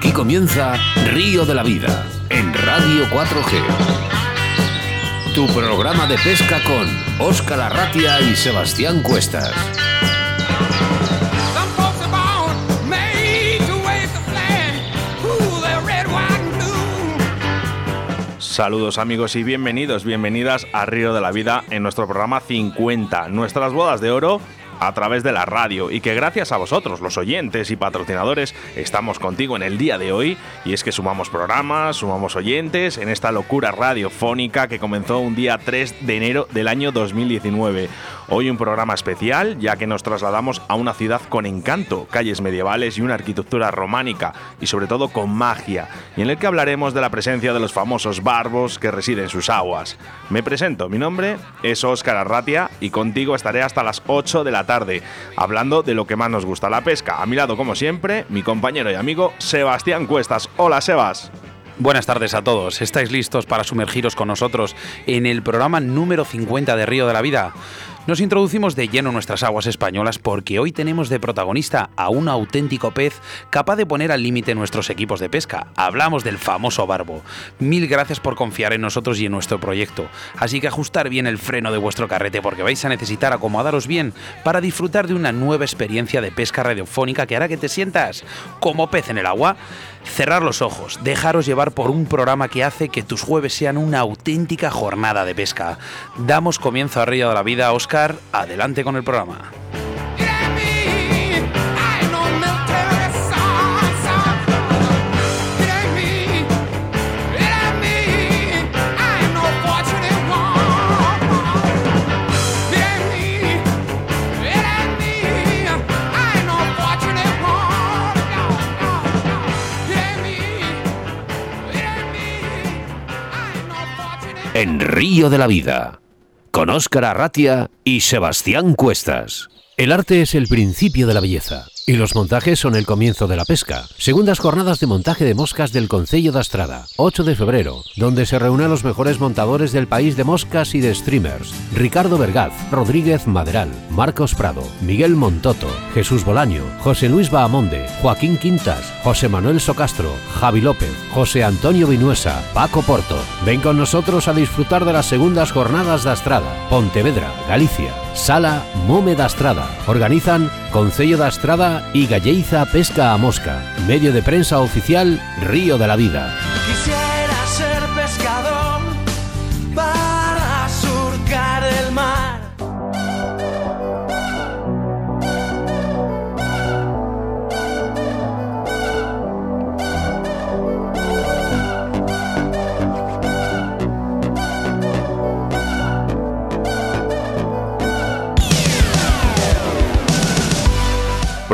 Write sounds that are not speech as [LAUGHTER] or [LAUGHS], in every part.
Aquí comienza Río de la Vida en Radio 4G. Tu programa de pesca con Óscar Arratia y Sebastián Cuestas. Saludos amigos y bienvenidos, bienvenidas a Río de la Vida en nuestro programa 50, nuestras bodas de oro a través de la radio y que gracias a vosotros, los oyentes y patrocinadores, estamos contigo en el día de hoy y es que sumamos programas, sumamos oyentes en esta locura radiofónica que comenzó un día 3 de enero del año 2019. Hoy un programa especial ya que nos trasladamos a una ciudad con encanto, calles medievales y una arquitectura románica y sobre todo con magia y en el que hablaremos de la presencia de los famosos barbos que residen en sus aguas. Me presento, mi nombre es Óscar Arratia y contigo estaré hasta las 8 de la tarde, hablando de lo que más nos gusta, la pesca. A mi lado, como siempre, mi compañero y amigo Sebastián Cuestas. Hola, Sebas. Buenas tardes a todos. ¿Estáis listos para sumergiros con nosotros en el programa número 50 de Río de la Vida? Nos introducimos de lleno en nuestras aguas españolas porque hoy tenemos de protagonista a un auténtico pez capaz de poner al límite nuestros equipos de pesca. Hablamos del famoso barbo. Mil gracias por confiar en nosotros y en nuestro proyecto. Así que ajustar bien el freno de vuestro carrete porque vais a necesitar acomodaros bien para disfrutar de una nueva experiencia de pesca radiofónica que hará que te sientas como pez en el agua. Cerrar los ojos, dejaros llevar por un programa que hace que tus jueves sean una auténtica jornada de pesca. Damos comienzo a Río de la Vida, Oscar, adelante con el programa. Río de la Vida, con Óscar Arratia y Sebastián Cuestas. El arte es el principio de la belleza y los montajes son el comienzo de la pesca. Segundas jornadas de montaje de moscas del Concello de Astrada, 8 de febrero, donde se reúnen los mejores montadores del país de moscas y de streamers. Ricardo Vergaz, Rodríguez Maderal, Marcos Prado, Miguel Montoto, Jesús Bolaño, José Luis Bahamonde, Joaquín Quintas, José Manuel Socastro, Javi López, José Antonio Vinuesa, Paco Porto. Ven con nosotros a disfrutar de las segundas jornadas de Astrada, Pontevedra, Galicia. Sala Mome da Astrada. Organizan Concello da Astrada y Galleiza Pesca a Mosca. Medio de prensa oficial Río de la Vida.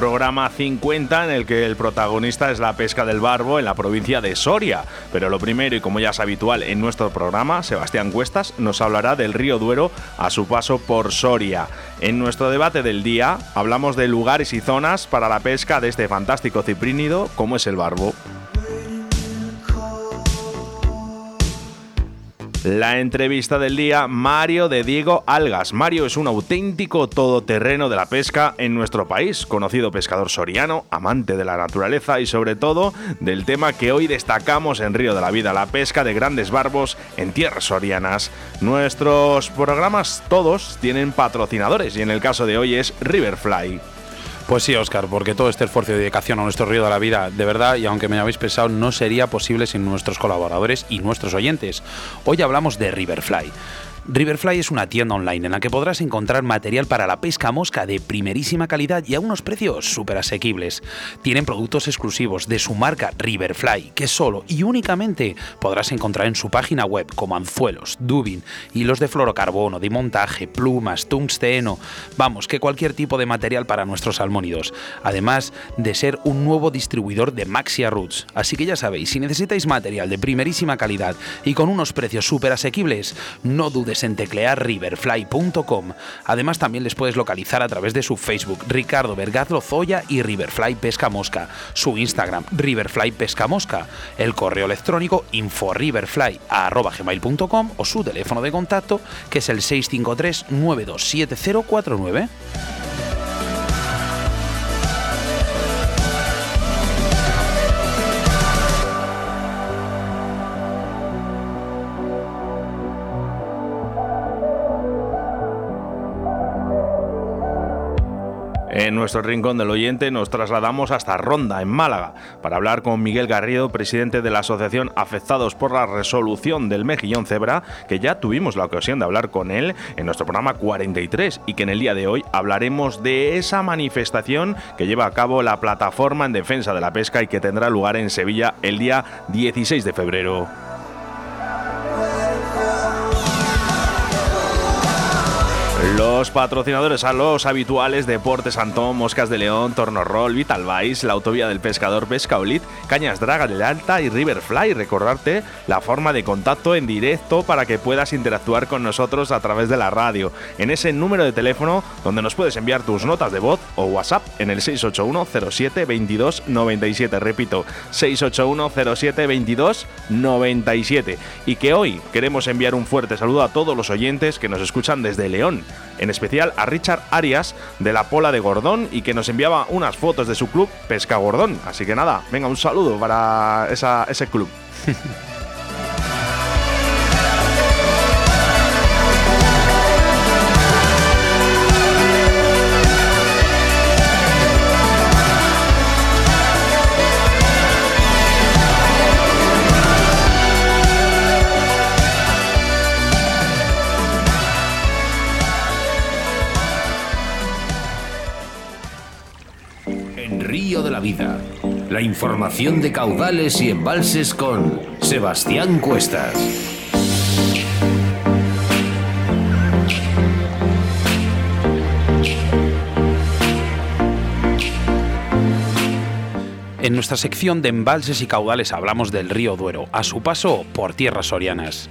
Programa 50 en el que el protagonista es la pesca del barbo en la provincia de Soria. Pero lo primero, y como ya es habitual en nuestro programa, Sebastián Cuestas nos hablará del río Duero a su paso por Soria. En nuestro debate del día hablamos de lugares y zonas para la pesca de este fantástico ciprínido como es el barbo. La entrevista del día, Mario de Diego Algas. Mario es un auténtico todoterreno de la pesca en nuestro país, conocido pescador soriano, amante de la naturaleza y sobre todo del tema que hoy destacamos en Río de la Vida, la pesca de grandes barbos en tierras sorianas. Nuestros programas todos tienen patrocinadores y en el caso de hoy es Riverfly. Pues sí, Oscar, porque todo este esfuerzo y dedicación a nuestro río de la vida, de verdad, y aunque me habéis pensado, no sería posible sin nuestros colaboradores y nuestros oyentes. Hoy hablamos de Riverfly. Riverfly es una tienda online en la que podrás encontrar material para la pesca mosca de primerísima calidad y a unos precios súper asequibles. Tienen productos exclusivos de su marca Riverfly, que solo y únicamente podrás encontrar en su página web como anzuelos, dubin, hilos de fluorocarbono, de montaje, plumas, tungsteno, vamos, que cualquier tipo de material para nuestros salmónidos, además de ser un nuevo distribuidor de Maxia Roots. Así que ya sabéis, si necesitáis material de primerísima calidad y con unos precios súper asequibles, no dudes en teclear riverfly.com. Además, también les puedes localizar a través de su Facebook, Ricardo Vergaz Lozoya y Riverfly Pesca Mosca, su Instagram, Riverfly Pesca Mosca, el correo electrónico inforriverfly.gmail.com o su teléfono de contacto, que es el 653 927049. En nuestro rincón del oyente nos trasladamos hasta Ronda, en Málaga, para hablar con Miguel Garrido, presidente de la Asociación Afectados por la Resolución del Mejillón Cebra, que ya tuvimos la ocasión de hablar con él en nuestro programa 43 y que en el día de hoy hablaremos de esa manifestación que lleva a cabo la plataforma en defensa de la pesca y que tendrá lugar en Sevilla el día 16 de febrero. Los patrocinadores a los habituales Deportes Antón, Moscas de León, Tornorol, Vital Vice, la Autovía del Pescador Pescaolit, Cañas Draga del Alta y Riverfly. Recordarte la forma de contacto en directo para que puedas interactuar con nosotros a través de la radio. En ese número de teléfono donde nos puedes enviar tus notas de voz o WhatsApp en el 681 07 22 97. Repito, 681 07 22 97. Y que hoy queremos enviar un fuerte saludo a todos los oyentes que nos escuchan desde León en especial a Richard Arias de la Pola de Gordón y que nos enviaba unas fotos de su club Pesca Gordón. Así que nada, venga, un saludo para ese club. [LAUGHS] La información de caudales y embalses con Sebastián Cuestas. En nuestra sección de embalses y caudales hablamos del río Duero, a su paso por tierras sorianas.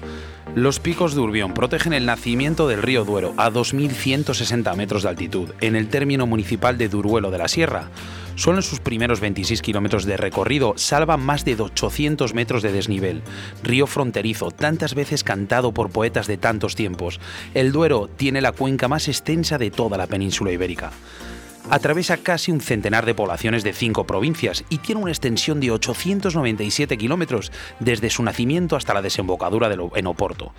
Los picos de Urbión protegen el nacimiento del río Duero a 2.160 metros de altitud, en el término municipal de Duruelo de la Sierra. Solo en sus primeros 26 kilómetros de recorrido salva más de 800 metros de desnivel. Río fronterizo, tantas veces cantado por poetas de tantos tiempos. El Duero tiene la cuenca más extensa de toda la península ibérica atraviesa casi un centenar de poblaciones de cinco provincias y tiene una extensión de 897 kilómetros desde su nacimiento hasta la desembocadura de en Oporto.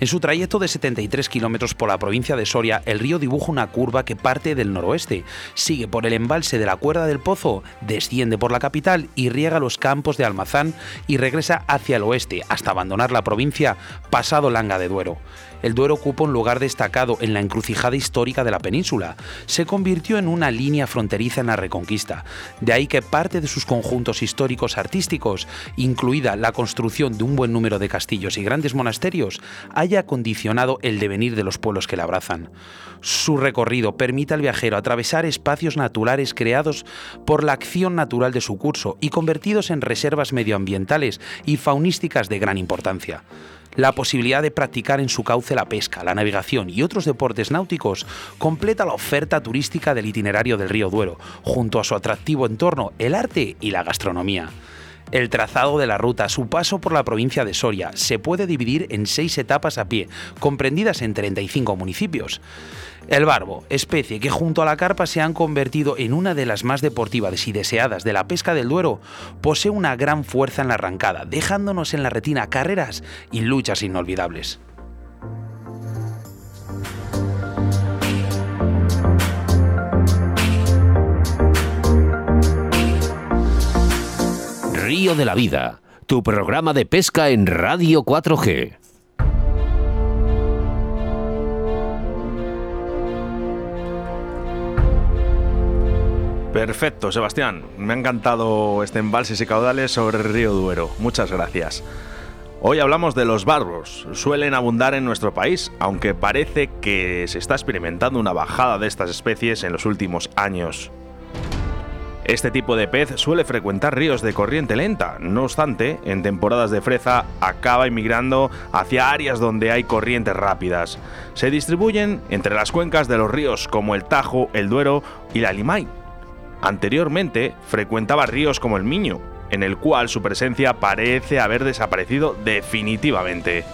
En su trayecto de 73 kilómetros por la provincia de Soria, el río dibuja una curva que parte del noroeste, sigue por el embalse de la Cuerda del Pozo, desciende por la capital y riega los campos de Almazán y regresa hacia el oeste hasta abandonar la provincia pasado Langa de Duero el Duero ocupa un lugar destacado en la encrucijada histórica de la península. Se convirtió en una línea fronteriza en la Reconquista. De ahí que parte de sus conjuntos históricos artísticos, incluida la construcción de un buen número de castillos y grandes monasterios, haya condicionado el devenir de los pueblos que la abrazan. Su recorrido permite al viajero atravesar espacios naturales creados por la acción natural de su curso y convertidos en reservas medioambientales y faunísticas de gran importancia la posibilidad de practicar en su cauce la pesca, la navegación y otros deportes náuticos completa la oferta turística del itinerario del río Duero, junto a su atractivo entorno, el arte y la gastronomía. El trazado de la ruta, su paso por la provincia de Soria, se puede dividir en seis etapas a pie, comprendidas en 35 municipios. El barbo, especie que junto a la carpa se han convertido en una de las más deportivas y deseadas de la pesca del Duero, posee una gran fuerza en la arrancada, dejándonos en la retina carreras y luchas inolvidables. Río de la Vida, tu programa de pesca en Radio 4G. Perfecto, Sebastián. Me ha encantado este embalses y caudales sobre el río Duero. Muchas gracias. Hoy hablamos de los barbos. Suelen abundar en nuestro país, aunque parece que se está experimentando una bajada de estas especies en los últimos años. Este tipo de pez suele frecuentar ríos de corriente lenta, no obstante, en temporadas de freza acaba emigrando hacia áreas donde hay corrientes rápidas. Se distribuyen entre las cuencas de los ríos como el Tajo, el Duero y la Limay, Anteriormente frecuentaba ríos como el Miño, en el cual su presencia parece haber desaparecido definitivamente.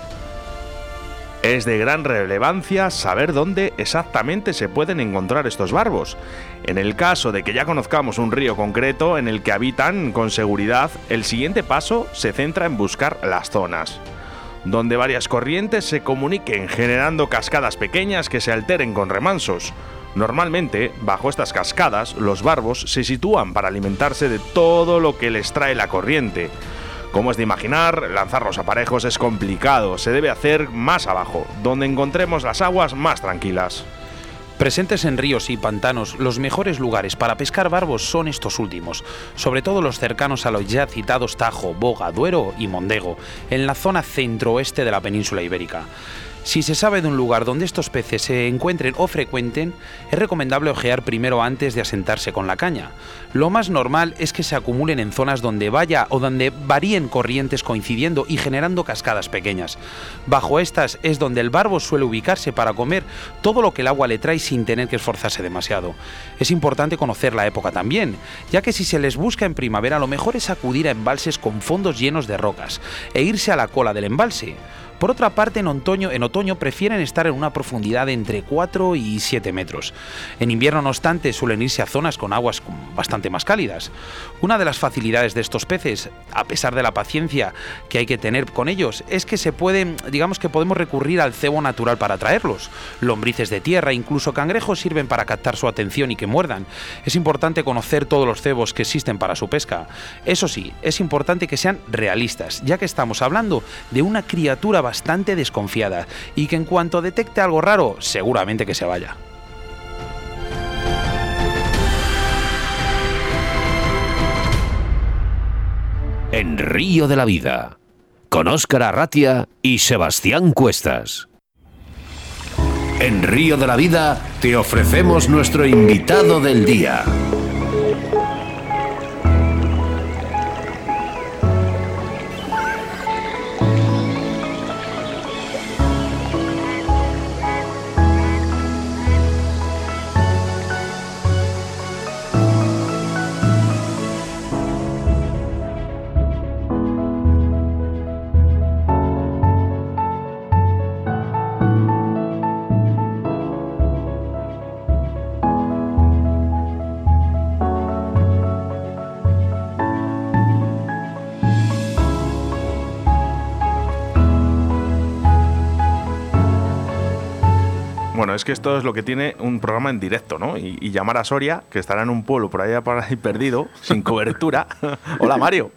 Es de gran relevancia saber dónde exactamente se pueden encontrar estos barbos. En el caso de que ya conozcamos un río concreto en el que habitan con seguridad, el siguiente paso se centra en buscar las zonas, donde varias corrientes se comuniquen generando cascadas pequeñas que se alteren con remansos, Normalmente, bajo estas cascadas, los barbos se sitúan para alimentarse de todo lo que les trae la corriente. Como es de imaginar, lanzar los aparejos es complicado, se debe hacer más abajo, donde encontremos las aguas más tranquilas. Presentes en ríos y pantanos, los mejores lugares para pescar barbos son estos últimos, sobre todo los cercanos a los ya citados Tajo, Boga, Duero y Mondego, en la zona centro-oeste de la península ibérica. Si se sabe de un lugar donde estos peces se encuentren o frecuenten, es recomendable ojear primero antes de asentarse con la caña. Lo más normal es que se acumulen en zonas donde vaya o donde varíen corrientes coincidiendo y generando cascadas pequeñas. Bajo estas es donde el barbo suele ubicarse para comer todo lo que el agua le trae sin tener que esforzarse demasiado. Es importante conocer la época también, ya que si se les busca en primavera lo mejor es acudir a embalses con fondos llenos de rocas e irse a la cola del embalse. Por otra parte, en otoño, en otoño prefieren estar en una profundidad de entre 4 y 7 metros. En invierno, no obstante, suelen irse a zonas con aguas bastante más cálidas. Una de las facilidades de estos peces, a pesar de la paciencia que hay que tener con ellos, es que se pueden, digamos que podemos recurrir al cebo natural para atraerlos. Lombrices de tierra, incluso cangrejos sirven para captar su atención y que muerdan. Es importante conocer todos los cebos que existen para su pesca. Eso sí, es importante que sean realistas, ya que estamos hablando de una criatura bastante desconfiada y que en cuanto detecte algo raro, seguramente que se vaya. En Río de la Vida, con Óscar Arratia y Sebastián Cuestas. En Río de la Vida te ofrecemos nuestro invitado del día. Es que esto es lo que tiene un programa en directo, ¿no? Y, y llamar a Soria, que estará en un pueblo por allá por ahí perdido, sin cobertura. [LAUGHS] Hola, Mario.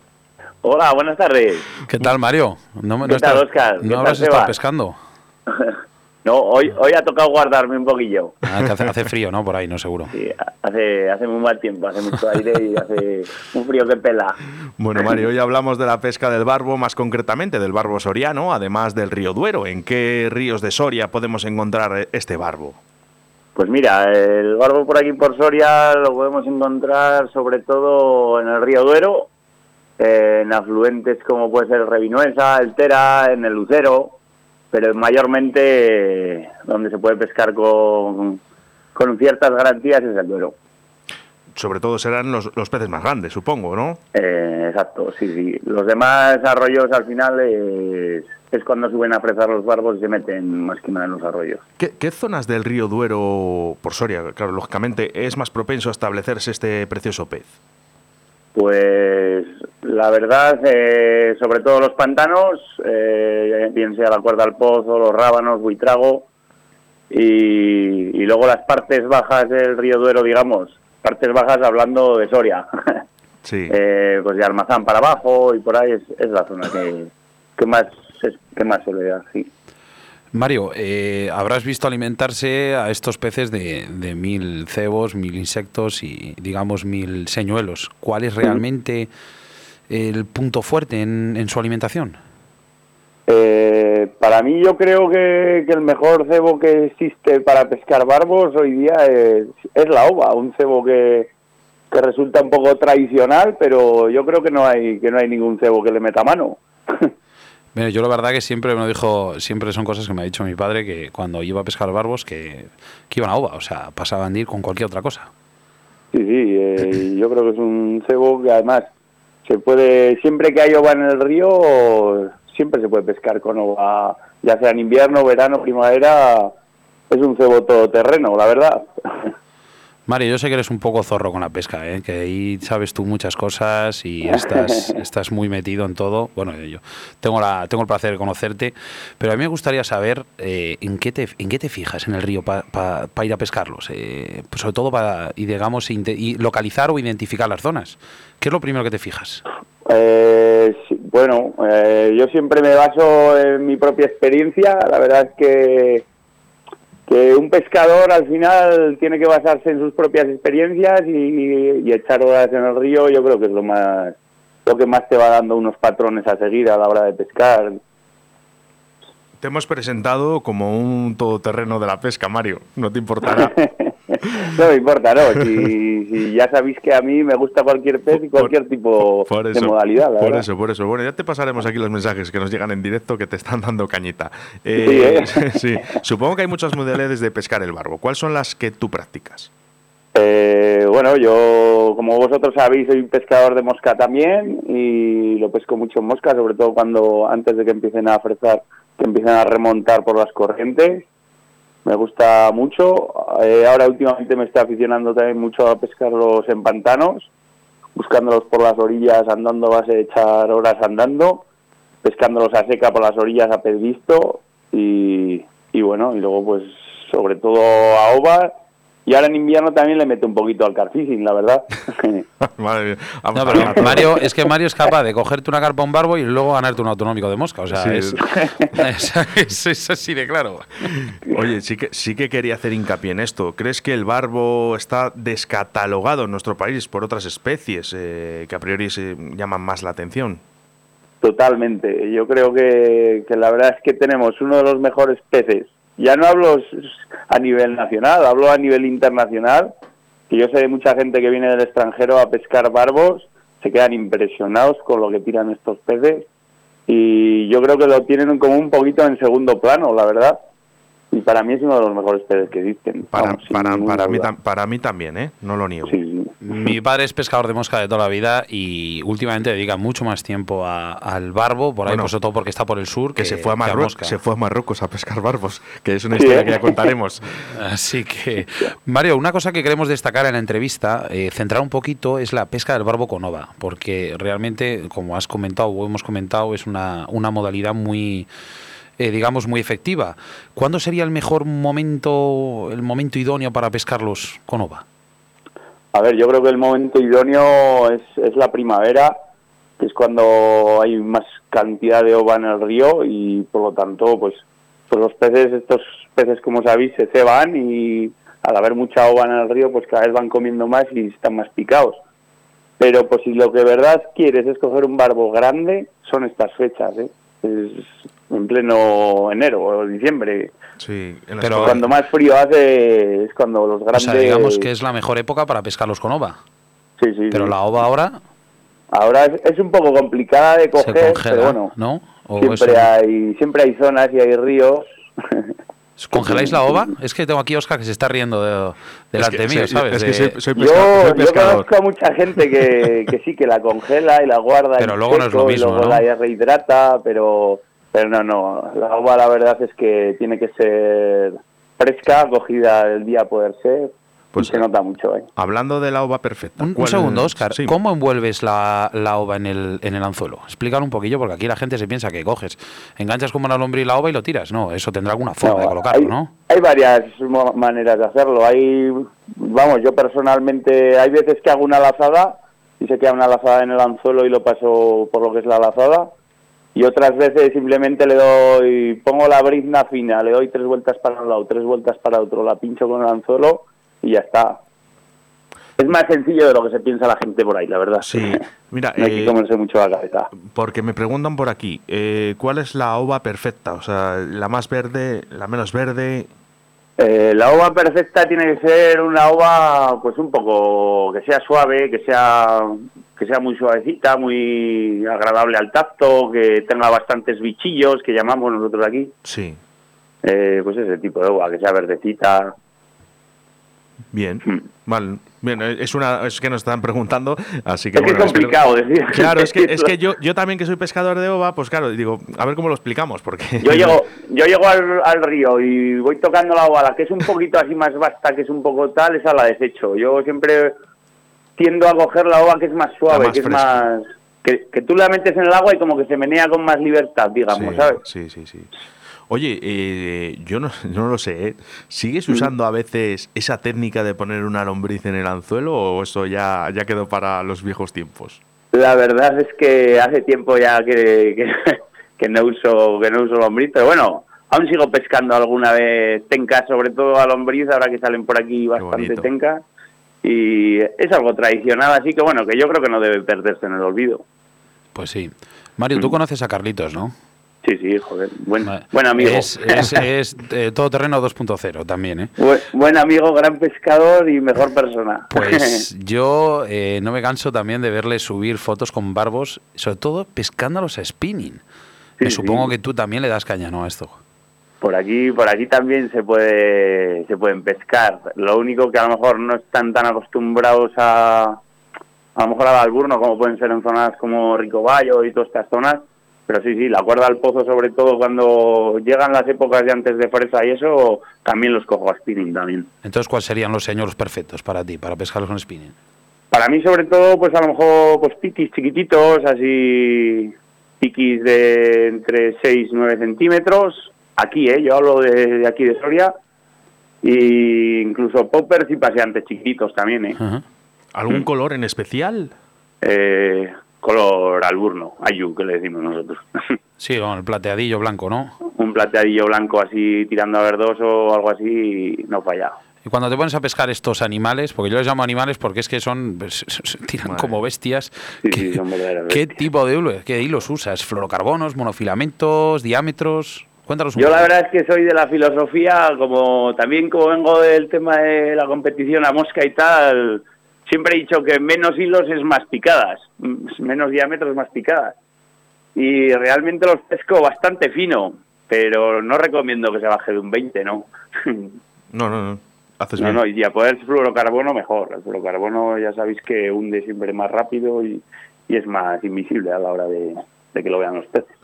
Hola, buenas tardes. ¿Qué tal, Mario? No, me- ¿Qué no tal, estás- Óscar? ¿Qué ¿No habrás estado pescando? [LAUGHS] No, hoy, hoy ha tocado guardarme un poquillo. Ah, que hace, hace frío, ¿no? Por ahí, no seguro. Sí, hace, hace muy mal tiempo, hace mucho aire y hace un frío que pela. Bueno, Mario, hoy hablamos de la pesca del barbo, más concretamente del barbo soriano, además del río Duero. ¿En qué ríos de Soria podemos encontrar este barbo? Pues mira, el barbo por aquí por Soria lo podemos encontrar sobre todo en el río Duero, en afluentes como puede ser el Revinuesa, el Tera, en el Lucero, pero mayormente eh, donde se puede pescar con, con ciertas garantías es el Duero. Sobre todo serán los, los peces más grandes, supongo, ¿no? Eh, exacto, sí, sí. Los demás arroyos al final es, es cuando suben a fresar los barbos y se meten más que nada en los arroyos. ¿Qué, qué zonas del río Duero, por Soria, claro, lógicamente, es más propenso a establecerse este precioso pez? Pues la verdad, eh, sobre todo los pantanos, eh, bien sea la cuerda al pozo, los rábanos, buitrago, y, y luego las partes bajas del río Duero, digamos, partes bajas hablando de Soria, [LAUGHS] Sí. eh, pues de Almazán para abajo y por ahí es, es la zona que, que más es- que más suele dar, sí. Mario, eh, habrás visto alimentarse a estos peces de, de mil cebos, mil insectos y, digamos, mil señuelos. ¿Cuál es realmente el punto fuerte en, en su alimentación? Eh, para mí yo creo que, que el mejor cebo que existe para pescar barbos hoy día es, es la ova, un cebo que, que resulta un poco tradicional, pero yo creo que no hay que no hay ningún cebo que le meta mano. [LAUGHS] Bueno, yo la verdad que siempre me dijo, siempre son cosas que me ha dicho mi padre que cuando iba a pescar barbos que, iban a ova, o sea, pasaban de ir con cualquier otra cosa. Sí, sí, eh, yo creo que es un cebo que además se puede, siempre que hay ova en el río, siempre se puede pescar con ova, ya sea en invierno, verano, primavera, es un cebo todoterreno, la verdad. Mario, yo sé que eres un poco zorro con la pesca, ¿eh? que ahí sabes tú muchas cosas y estás, [LAUGHS] estás muy metido en todo. Bueno, yo tengo, la, tengo el placer de conocerte, pero a mí me gustaría saber eh, en, qué te, en qué te fijas en el río para ir a pescarlos, eh, pues sobre todo para, y digamos, y localizar o identificar las zonas. ¿Qué es lo primero que te fijas? Eh, bueno, eh, yo siempre me baso en mi propia experiencia. La verdad es que, que un pescador al final tiene que basarse en sus propias experiencias y, echar horas en el río. Yo creo que es lo más lo que más te va dando unos patrones a seguir a la hora de pescar. Te hemos presentado como un todoterreno de la pesca, Mario. No te importará. [LAUGHS] [LAUGHS] no me importa, no. Si, ya sabéis que a mí me gusta cualquier pez y cualquier tipo de modalidad. por eso, por eso. Bueno, ya te pasaremos aquí los mensajes que nos llegan en directo que te están dando cañita. Eh, sí, [LAUGHS] Supongo que hay muchas modalidades de pescar el barbo. ¿Cuáles son las que tú practicas? Eh, bueno, yo, como vosotros sabéis, soy pescador de mosca también y lo pesco mucho en mosca, sobre todo cuando antes de que empiecen a fresar que empiezan a remontar por las corrientes. Me gusta mucho. Eh, ahora últimamente me estoy aficionando también mucho a pescarlos en pantanos, buscándolos por las orillas andando a base de echar horas andando, pescándolos a seca por las orillas a pez y, y bueno, y luego pues sobre todo a ova y ahora en invierno también le mete un poquito al carfishing, la verdad. [LAUGHS] Madre mía. Mario, es que Mario es capaz de cogerte una carpa un barbo y luego ganarte un autonómico de mosca. O sea, [LAUGHS] es, es, así de claro. Oye, sí que, sí que quería hacer hincapié en esto. ¿Crees que el barbo está descatalogado en nuestro país por otras especies eh, que a priori se llaman más la atención? Totalmente. Yo creo que, que la verdad es que tenemos uno de los mejores peces ya no hablo a nivel nacional, hablo a nivel internacional, que yo sé de mucha gente que viene del extranjero a pescar barbos, se quedan impresionados con lo que tiran estos peces y yo creo que lo tienen como un poquito en segundo plano, la verdad. Y para mí es uno de los mejores peces que existen. Para, para, para, mí, para mí también, ¿eh? No lo niego. Mi padre es pescador de mosca de toda la vida y últimamente dedica mucho más tiempo al barbo, por ahí, bueno, todo porque está por el sur. Que, se, fue a Marruecos, se fue a Marruecos a pescar barbos, que es una historia que ya contaremos. [LAUGHS] Así que, Mario, una cosa que queremos destacar en la entrevista, eh, centrar un poquito, es la pesca del barbo con ova, porque realmente, como has comentado o hemos comentado, es una, una modalidad muy eh, digamos, muy efectiva. ¿Cuándo sería el mejor momento, el momento idóneo para pescarlos con ova? A ver, yo creo que el momento idóneo es, es la primavera, que es cuando hay más cantidad de ova en el río y por lo tanto, pues, pues los peces, estos peces como sabéis, se ceban y al haber mucha ova en el río, pues cada vez van comiendo más y están más picados. Pero pues si lo que verdad quieres es coger un barbo grande, son estas fechas, ¿eh? En pleno enero o diciembre. Sí, pero cuando más frío hace es cuando los grandes. O sea, digamos que es la mejor época para pescarlos con ova. Sí, sí. Pero la ova ahora. Ahora es, un poco complicada de coger, pero bueno. ¿no? siempre hay siempre hay zonas y hay ríos. [LAUGHS] ¿Congeláis la ova? Es que tengo aquí a Oscar que se está riendo de, delante mío, ¿sabes? yo, conozco a mucha gente que, que, sí, que la congela y la guarda. Pero luego no es lo mismo, luego la rehidrata, pero, pero no, no. La ova la verdad es que tiene que ser fresca, cogida el día a poder ser pues se nota mucho. ¿eh? Hablando de la ova perfecta. Un, segundo, Oscar. ¿Cómo envuelves la, la, ova en el, en el anzuelo? Explícalo un poquillo, porque aquí la gente se piensa que coges, enganchas como una lombriz la ova y lo tiras. No, eso tendrá alguna forma de colocarlo, ¿no? Hay varias maneras de hacerlo. Hay, vamos, yo personalmente, hay veces que hago una lazada y se queda una lazada en el anzuelo y lo paso por lo que es la lazada. Y otras veces simplemente le doy, pongo la brizna fina, le doy tres vueltas para un lado, tres vueltas para otro, la pincho con el anzuelo y ya está. Es más sencillo de lo que se piensa la gente por ahí, la verdad. Sí, [LAUGHS] mira, no hay que eh, comerse mucho la cabeza. Porque me preguntan por aquí, eh, ¿cuál es la ova perfecta? O sea, la más verde, la menos verde. Eh, la ova perfecta tiene que ser una ova, pues un poco que sea suave, que sea que sea muy suavecita, muy agradable al tacto, que tenga bastantes bichillos, que llamamos nosotros aquí. Sí. pues ese tipo de ova, que sea verdecita. Bien, Mm. vale. Bien, eh, es una es que nos están preguntando, así que Es que es espero- complicado decir. Claro, es que, es que [LAUGHS] yo, yo también que soy pescador de ova, pues claro, digo, a ver cómo lo explicamos, porque Yo [LAUGHS] llego, yo llego al, al río y voy tocando la ovala, que es un poquito así más vasta, que es un poco tal, esa la desecho. Yo siempre tiendo a coger la ova que es más suave, más que es más... Que, que tú la metes en el agua y como que se menea con más libertad, digamos, sí, ¿sabes? sí, sí, sí. Oye, eh, yo no, [LAUGHS] no lo sé, ¿eh? ¿sigues Mm. usando a veces esa técnica de poner una lombriz en el anzuelo o eso ya, ya quedó para los viejos tiempos? La verdad es que hace tiempo ya que, que, [LAUGHS] que no uso que no uso lombriz, pero bueno, aún sigo pescando alguna vez tenca, sobre todo a lombriz, ahora que salen por aquí bastante tenca. Y es algo tradicional, así que bueno, que yo creo que no debe perderse en el olvido. Pues sí. Mario, Mm. tú conoces a Carlitos, ¿no? Sí, sí, joder, buen, buen amigo. Es, es, [LAUGHS] es eh, todoterreno 2.0 también, ¿eh? buen, buen amigo, gran pescador y mejor persona. Pues [LAUGHS] yo eh, no me canso también de verle subir fotos con barbos, sobre todo pescándolos a spinning. Sí, me sí. supongo que tú también le das caña, ¿no? A esto. Por aquí, por aquí también se puede, se pueden pescar. Lo único que a lo mejor no están tan acostumbrados a, a lo mejor al alburno, como pueden ser en zonas como Ricoballo y todas estas zonas. Pero sí, sí, la cuerda al pozo, sobre todo cuando llegan las épocas de antes de fresa y eso, también los cojo a spinning también. Entonces, ¿cuáles serían los señuelos perfectos para ti, para pescarlos con spinning? Para mí, sobre todo, pues a lo mejor, pues piquis chiquititos, así, piquis de entre 6 y 9 centímetros. Aquí, ¿eh? Yo hablo de, de aquí de Soria. Y incluso poppers y paseantes chiquititos también, ¿eh? Ajá. ¿Algún Mm. color en especial? Eh, color alburno, ayu, que le decimos nosotros. [LAUGHS] Sí, con el plateadillo blanco, ¿no? Un plateadillo blanco así tirando a verdoso o algo así, no falla. Y cuando te pones a pescar estos animales, porque yo les llamo animales porque es que son pues, [LAUGHS] se tiran Madre. como bestias. Sí, ¿Qué, sí, son qué bestias. tipo de qué hilos usas? ¿Fluorocarbonos, monofilamentos, diámetros? Cuéntanos un Yo la verdad es que soy de la filosofía, como también como vengo del tema de la competición a mosca y tal, siempre he dicho que menos hilos es más picadas, [LAUGHS] menos diámetros más picadas. Y realmente los pesco bastante fino, pero no recomiendo que se baje de un 20, ¿no? [LAUGHS] No, no, no. Haces no, bien. no, y a poder fluorocarbono mejor. El fluorocarbono ya sabéis que hunde siempre más rápido y, y es más invisible a la hora de, de que lo vean los peces.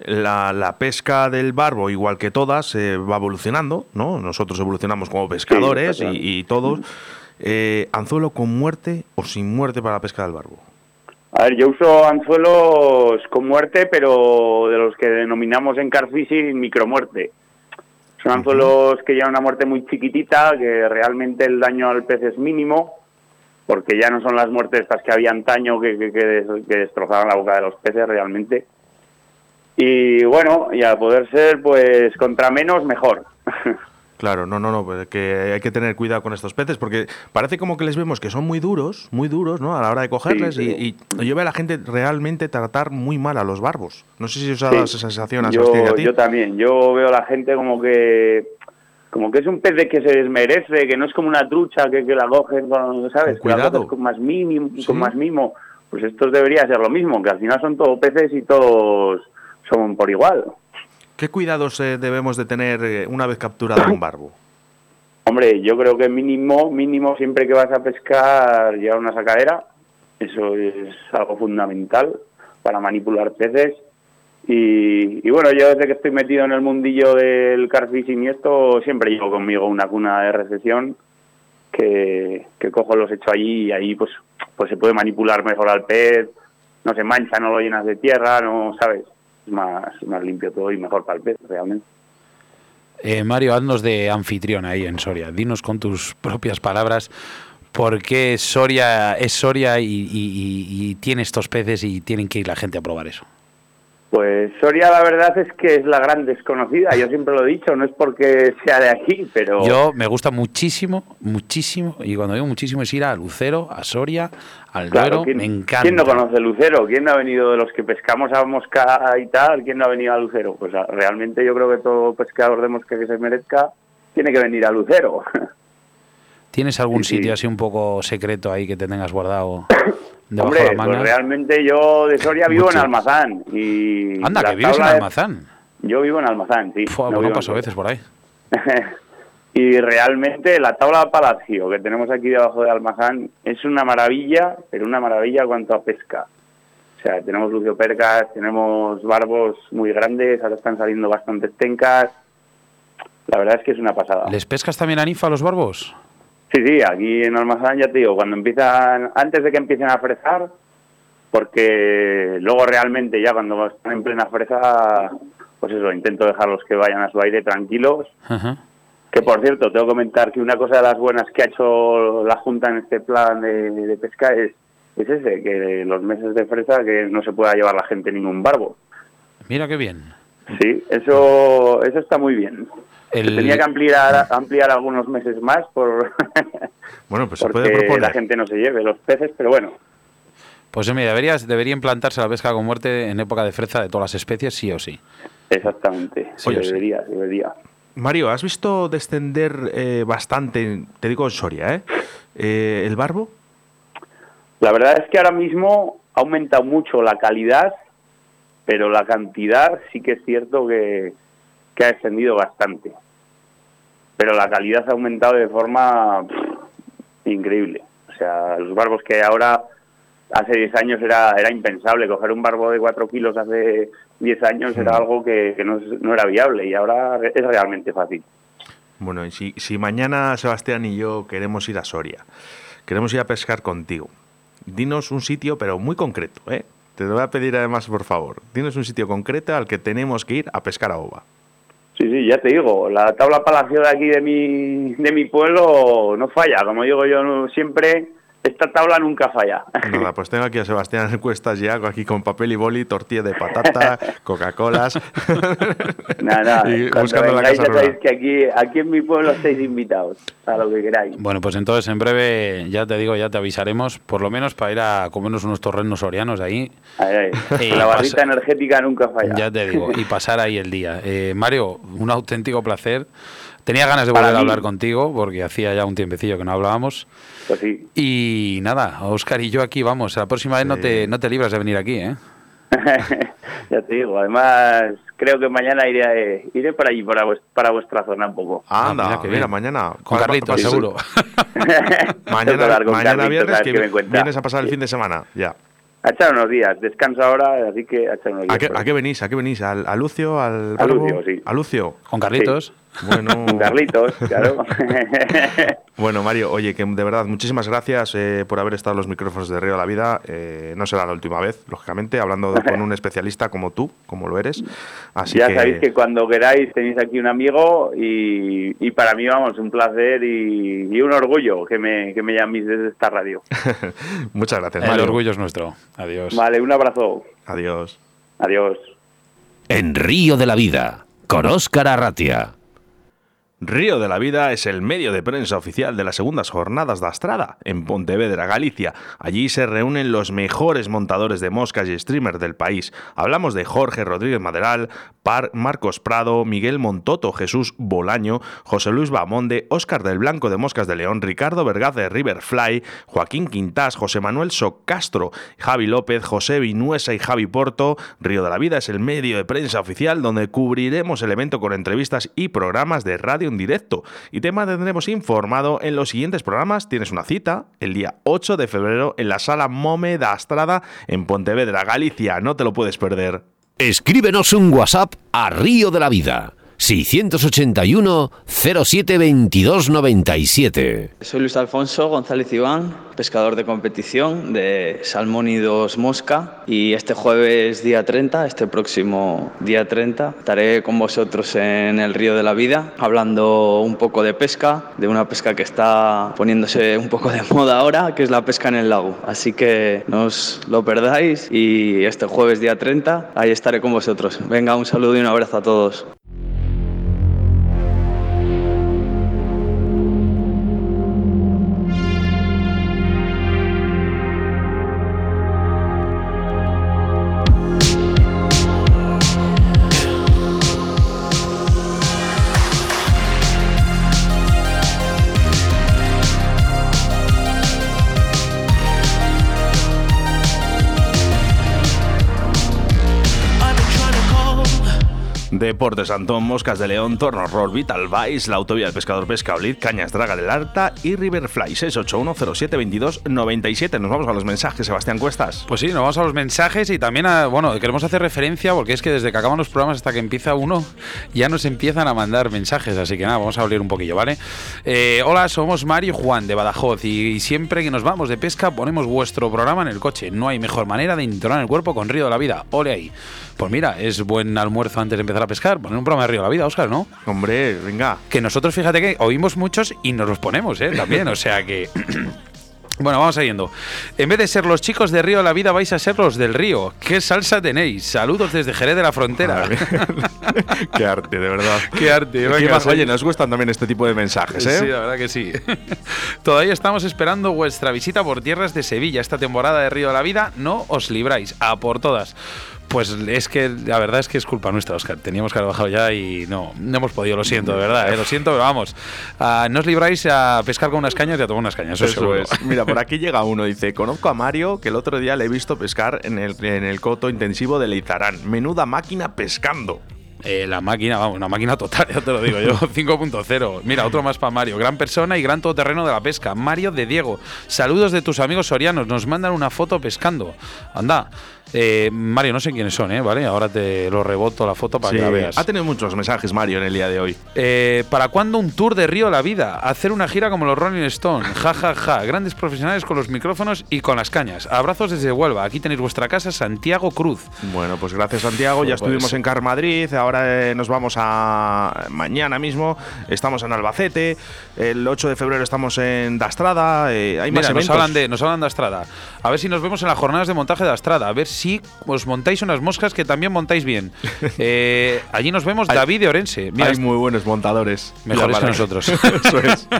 La, la pesca del barbo, igual que todas, eh, va evolucionando, ¿no? Nosotros evolucionamos como pescadores Sí, y, y todos. Eh, ¿Anzuelo con muerte o sin muerte para la pesca del barbo? A ver, yo uso anzuelos con muerte, pero de los que denominamos en carfishing micromuerte. Son anzuelos que llevan una muerte muy chiquitita, que realmente el daño al pez es mínimo, porque ya no son las muertes estas que había antaño que, que, que destrozaban la boca de los peces realmente. Y bueno, y a poder ser, pues contra menos, mejor. [LAUGHS] Claro, no, no, no, pues que hay que tener cuidado con estos peces porque parece como que les vemos que son muy duros, muy duros, ¿no? A la hora de cogerles Sí, y, y yo veo a la gente realmente tratar muy mal a los barbos. No sé si os ha Sí. dado esa sensación a Sebastián y a yo, ti. yo también. Yo veo a la gente como que como que es un pez de que se desmerece, que no es como una trucha que, que la cogen con, ¿sabes? Con la cuidado. con más mínimo, Sí. con más mimo. Pues estos debería ser lo mismo, que al final son todos peces y todos son por igual. ¿Qué cuidados eh, debemos de tener eh, una vez capturado un barbo? [CLEARS THROAT] Hombre, yo creo que mínimo, mínimo siempre que vas a pescar llevar una sacadera, eso es algo fundamental para manipular peces. Y, y bueno, yo desde que estoy metido en el mundillo del carfishing y esto, siempre llevo conmigo una cuna de recepción que, que cojo los echo allí y ahí pues, pues se puede manipular mejor al pez, no se mancha, no lo llenas de tierra, no sabes, es más, más limpio todo y mejor para el pez realmente. Eh, Mario, haznos de anfitrión ahí en Soria. Dinos con tus propias palabras por qué Soria es Soria y, y- tiene estos peces y tienen que ir la gente a probar eso. Pues Soria la verdad es que es la gran desconocida, yo siempre lo he dicho, no es porque sea de aquí, pero Yo me gusta muchísimo, muchísimo, y cuando digo muchísimo es ir a Lucero, a Soria, al claro, Duero, ¿quién, me encanta. quién no conoce Lucero? ¿Quién no ha venido de los que pescamos a mosca y tal? ¿Quién no ha venido a Lucero? Pues a- realmente yo creo que todo pescador de mosca que se merezca tiene que venir a Lucero. [LAUGHS] ¿Tienes algún Sí, sí. sitio así un poco secreto ahí que te tengas guardado [COUGHS] Hombre, la pues manga? realmente yo de Soria vivo Mucho. en Almazán y Anda, que vives en de- Almazán. Yo vivo en Almazán, sí. Fua, no pues no vivo en paso a veces por ahí. [LAUGHS] Y realmente la tabla Palacio que tenemos aquí debajo de Almazán es una maravilla, pero una maravilla cuanto a pesca. O sea, tenemos lucio percas, tenemos barbos muy grandes, ahora están saliendo bastantes tencas. La verdad es que es una pasada. ¿Les pescas también a ninfa a los barbos? Sí, sí, aquí en Almazán ya te digo, cuando empiezan, antes de que empiecen a fresar, porque luego realmente ya cuando están en plena fresa, pues eso, intento dejarlos que vayan a su aire tranquilos. Ajá. Que por cierto, tengo que comentar que una cosa de las buenas que ha hecho la Junta en este plan de, de pesca es, es ese, que los meses de fresa que no se pueda llevar la gente ningún barbo. Mira qué bien. Sí, eso, eso está muy bien. El- Se tenía que ampliar, ampliar algunos meses más por [LAUGHS] Bueno, pues se puede porque la proponer. gente no se lleve los peces, pero bueno, Pues mira, deberías, debería implantarse la pesca con muerte en época de freza de todas las especies, sí o sí. exactamente. Sí, Oye, sí. debería, debería. Mario, ¿has visto descender eh, bastante, te digo en Soria, ¿eh? Eh, el barbo? La verdad es que ahora mismo ha aumentado mucho la calidad, pero la cantidad sí que es cierto que, que ha descendido bastante. Pero la calidad ha aumentado de forma pff, increíble. O sea, los barbos que hay ahora, hace 10 años era, era impensable. Coger un barbo de 4 kilos hace 10 años era algo que, que no, no era viable y ahora es realmente fácil. Bueno, y si, si mañana Sebastián y yo queremos ir a Soria, queremos ir a pescar contigo, dinos un sitio, pero muy concreto, ¿eh? Te lo voy a pedir además, por favor. Dinos un sitio concreto al que tenemos que ir a pescar a ova. Sí, sí, ya te digo, la tabla palacio de aquí de mi, de mi pueblo no falla. Como digo yo siempre, esta tabla nunca falla. Nada, pues tengo aquí a Sebastián en [LAUGHS] Cuestas ya, aquí con papel y boli, tortilla de patata, [LAUGHS] Coca-Colas. Nada, [LAUGHS] y buscando la casa sabéis que aquí, aquí en mi pueblo estáis invitados a lo que queráis. Bueno, pues entonces en breve, ya te digo, ya te avisaremos, por lo menos para ir a comernos unos torrenos sorianos ahí. Ahí, ahí. Y la barrita energética nunca falla. Ya te digo, y pasar ahí el día. Eh, Mario, un auténtico placer. Tenía ganas de Para volver a mí. hablar contigo porque hacía ya un tiempecillo que no hablábamos. Pues sí. Y nada, Oscar y yo aquí vamos. La próxima vez no te, no te libras de venir aquí, ¿eh? [LAUGHS] ya te digo, además creo que mañana iré, iré para allí, para, vues- para vuestra zona un poco. Anda, mira qué mira, bien. mañana. Con Carlitos, seguro. [LAUGHS] Que Mañana, con mañana Carlitos, viernes que cuenta. vienes a pasar el fin de semana, ya. A echar unos días, descanso ahora, así que a echar unos días. ¿A qué, a venís? ¿A qué venís? ¿Al, a Lucio? ¿Al A Barbo? Lucio, sí. ¿A Lucio? Con Carlitos. Bueno, [LAUGHS] Carlitos, claro. [LAUGHS] bueno, Mario, oye, que de verdad, muchísimas gracias eh, por haber estado en los micrófonos de Río de la Vida. Eh, no será la última vez, lógicamente, hablando con un [LAUGHS] especialista como tú, como lo eres. Así ya que, sabéis que cuando queráis tenéis aquí un amigo y, y para mí, vamos, un placer y, y un orgullo que me, que me llaméis desde esta radio. muchas gracias, El Mario. orgullo es nuestro. Adiós. Vale, un abrazo. Adiós. Adiós. En Río de la Vida, con Óscar Arratia. Río de la Vida es el medio de prensa oficial de las segundas jornadas de Astrada, en Pontevedra, Galicia. Allí se reúnen los mejores montadores de moscas y streamers del país. Hablamos de Jorge Rodríguez Maderal, Par- Marcos Prado, Miguel Montoto, Jesús Bolaño, José Luis Bamonde, Óscar del Blanco de Moscas de León, Ricardo Vergaz de Riverfly, Joaquín Quintás, José Manuel Socastro, Javi López, José Vinuesa y Javi Porto. Río de la Vida es el medio de prensa oficial donde cubriremos el evento con entrevistas y programas de radio en directo. Y te mantendremos informado en los siguientes programas. Tienes una cita el día 8 de febrero en la sala Mome da Astrada en Pontevedra, Galicia. No te lo puedes perder. Escríbenos un WhatsApp a Río de la Vida. 681 07 22 97. Soy Luis Alfonso González Iván, pescador de competición de Salmónidos Mosca y este jueves día 30, este próximo día 30, estaré con vosotros en el Río de la Vida hablando un poco de pesca, de una pesca que está poniéndose un poco de moda ahora, que es la pesca en el lago. Así que no os lo perdáis y este jueves día 30 ahí estaré con vosotros. Venga, un saludo y un abrazo a todos. Deportes Antón, Moscas de León, Torno Roll, Vital Vice, la autovía del pescador Pescaolid, Cañas Draga del Arta y Riverfly 681072297. Nos vamos a los mensajes, Sebastián Cuestas. Pues sí, nos vamos a los mensajes y también a, bueno, queremos hacer referencia porque es que desde que acaban los programas hasta que empieza uno ya nos empiezan a mandar mensajes, así que nada, vamos a abrir un poquillo, ¿vale? Eh, hola, somos Mario y Juan de Badajoz y, siempre que nos vamos de pesca ponemos vuestro programa en el coche. No hay mejor manera de entonar el cuerpo con Río de la Vida. Ole ahí. Pues mira, es buen almuerzo antes de empezar a pescar. Poner un programa de Río de la Vida, Oscar, ¿no? Hombre, venga. Que nosotros, fíjate que oímos muchos y nos los ponemos, ¿eh? También, o sea que... [CLEARS THROAT] Bueno, vamos siguiendo. En vez de ser los chicos de Río de la Vida, vais a ser los del Río. ¿Qué salsa tenéis? Saludos desde Jerez de la Frontera. [LAUGHS] Qué arte, de verdad. Qué arte. ¿Qué más? Oye, nos gustan también este tipo de mensajes, ¿eh? Sí, la verdad que sí. [LAUGHS] Todavía estamos esperando vuestra visita por tierras de Sevilla. Esta temporada de Río de la Vida no os libráis. A por todas. Pues es que la verdad es que es culpa nuestra, Oscar. Teníamos que haber bajado ya y no, no hemos podido, lo siento, de verdad, ¿eh? lo siento, pero vamos. Uh, no os libráis a pescar con unas cañas y a tomar unas cañas, eso, eso es. Mira, por aquí llega uno, dice, conozco a Mario que el otro día le he visto pescar en el, en el coto intensivo de Leizarán. Menuda máquina pescando. Eh, la máquina, vamos, una máquina total, [LAUGHS] ya te lo digo yo, [LAUGHS] 5.0. Mira, otro más para Mario. Gran persona y gran todoterreno de la pesca. Mario de Diego. Saludos de tus amigos sorianos. Nos mandan una foto pescando. Anda. Eh, Mario, no sé quiénes son, ¿eh? ¿Vale? Ahora te lo reboto la foto para Sí, que la veas. Ha tenido muchos mensajes Mario en el día de hoy. Eh, ¿Para cuándo un tour de Río la Vida? Hacer una gira como los Rolling Stone. Ja, ja, ja. Grandes profesionales con los micrófonos y con las cañas. Abrazos desde Huelva. Aquí tenéis vuestra casa, Santiago Cruz. Bueno, pues gracias Santiago. Ya Pues estuvimos puede en Car Madrid, ahora eh, nos vamos a mañana mismo. Estamos en Albacete. El 8 de febrero estamos en Dastrada. eh, hay más Mira, nos eventos. hablan, de, nos hablan de Astrada. A ver si nos vemos en las jornadas de montaje de Astrada. A ver si os montáis unas moscas que también montáis bien. [LAUGHS] Eh, allí nos vemos Hay- David de Orense. Mira, Hay muy buenos montadores. mejores que nosotros. [LAUGHS] Eso es. [LAUGHS]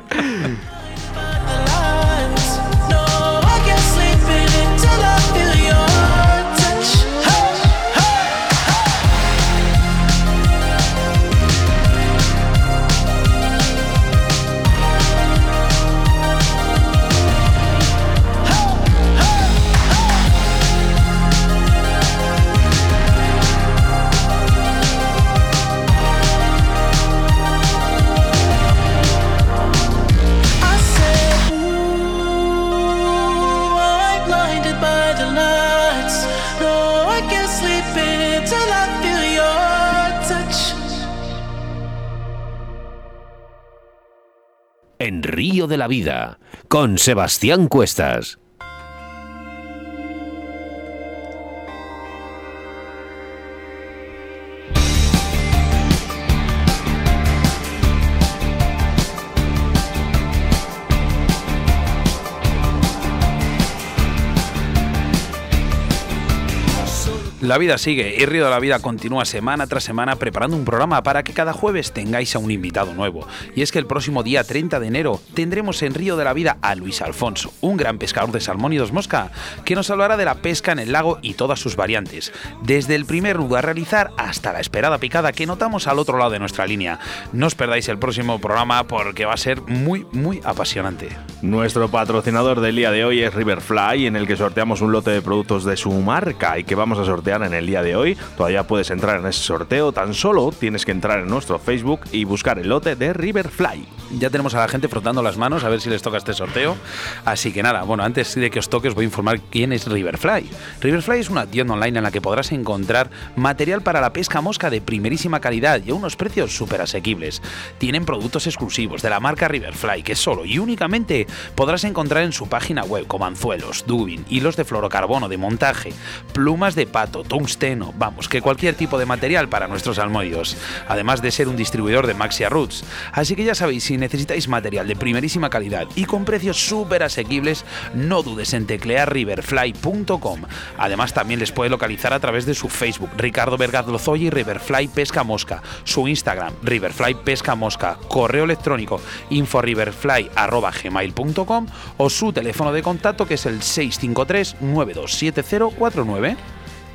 la Vida, con Sebastián Cuestas. La vida sigue y Río de la Vida continúa semana tras semana preparando un programa para que cada jueves tengáis a un invitado nuevo. Y es que el próximo día 30 de enero tendremos en Río de la Vida a Luis Alfonso, un gran pescador de salmón y dos mosca, que nos hablará de la pesca en el lago y todas sus variantes, desde el primer nudo a realizar hasta la esperada picada que notamos al otro lado de nuestra línea. No os perdáis el próximo programa porque va a ser muy, muy apasionante. Nuestro patrocinador del día de hoy es Riverfly, en el que sorteamos un lote de productos de su marca y que vamos a sortear en el día de hoy. Todavía puedes entrar en ese sorteo, tan solo tienes que entrar en nuestro Facebook y buscar el lote de Riverfly. Ya tenemos a la gente frotando las manos a ver si les toca este sorteo. Así que nada, bueno, antes de que os toque os voy a informar quién es Riverfly. Riverfly es una tienda online en la que podrás encontrar material para la pesca mosca de primerísima calidad y a unos precios súper asequibles. Tienen productos exclusivos de la marca Riverfly que solo y únicamente podrás encontrar en su página web como anzuelos, dubin, hilos de fluorocarbono de montaje, plumas de pato, tungsteno, vamos, que cualquier tipo de material para nuestros almohadillos, además de ser un distribuidor de Maxia Roots. Así que ya sabéis, si necesitáis material de primerísima calidad y con precios súper asequibles, no dudes en teclear riverfly.com. Además, también les puede localizar a través de su Facebook, Ricardo Vergaz Lozoya y Riverfly Pesca Mosca, su Instagram, Riverfly Pesca Mosca, correo electrónico inforiverfly.gmail.com o su teléfono de contacto que es el 653 927049.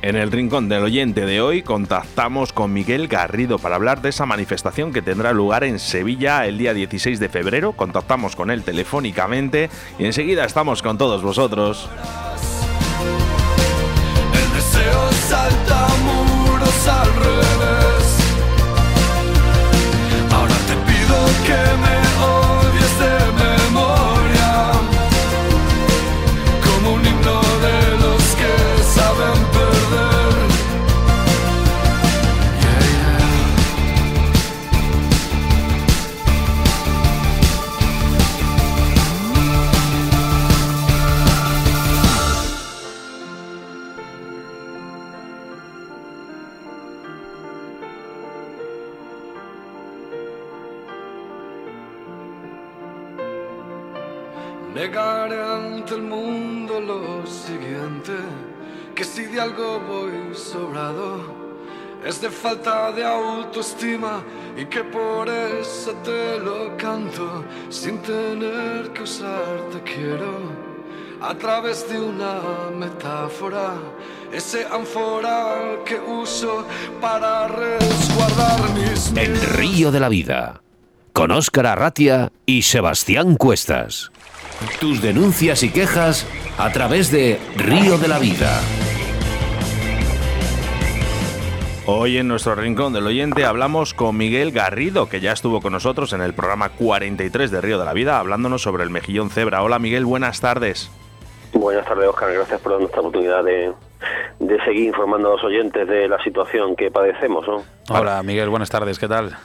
En el rincón del oyente de hoy contactamos con Miguel Garrido para hablar de esa manifestación que tendrá lugar en Sevilla el día 16 de febrero. Contactamos con él telefónicamente y enseguida estamos con todos vosotros. El deseo salta muros al revés. Negaré ante el mundo lo siguiente, que si de algo voy sobrado, es de falta de autoestima y que por eso te lo canto sin tener que usar te quiero a través de una metáfora, ese ánfora que uso para resguardar mis El río de la vida. Con Óscar Arratia y Sebastián Cuestas. Tus denuncias y quejas a través de Río de la Vida. Hoy en nuestro rincón del oyente hablamos con Miguel Garrido, que ya estuvo con nosotros en el programa 43 de Río de la Vida, hablándonos sobre el mejillón cebra. Hola Miguel, buenas tardes. Buenas tardes, Oscar. Gracias por darnos esta oportunidad de, de seguir informando a los oyentes de la situación que padecemos. ¿no? Hola, Miguel, buenas tardes, ¿qué tal?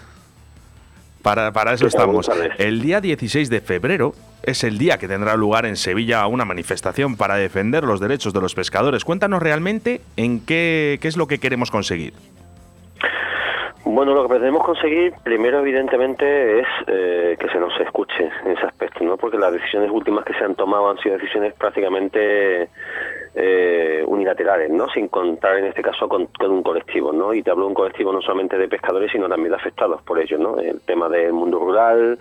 Para, para eso estamos. El día 16 de febrero es el día que tendrá lugar en Sevilla una manifestación para defender los derechos de los pescadores. Cuéntanos realmente en qué, qué es lo que queremos conseguir. Bueno, lo que pretendemos conseguir, primero, evidentemente, es eh, que se nos escuche en ese aspecto, ¿no? Porque las decisiones últimas que se han tomado han sido decisiones prácticamente eh, unilaterales, ¿no? Sin contar, en este caso, con, con un colectivo, ¿no? Y te hablo de un colectivo no solamente de pescadores, sino también de afectados por ello, ¿no? El tema del mundo rural,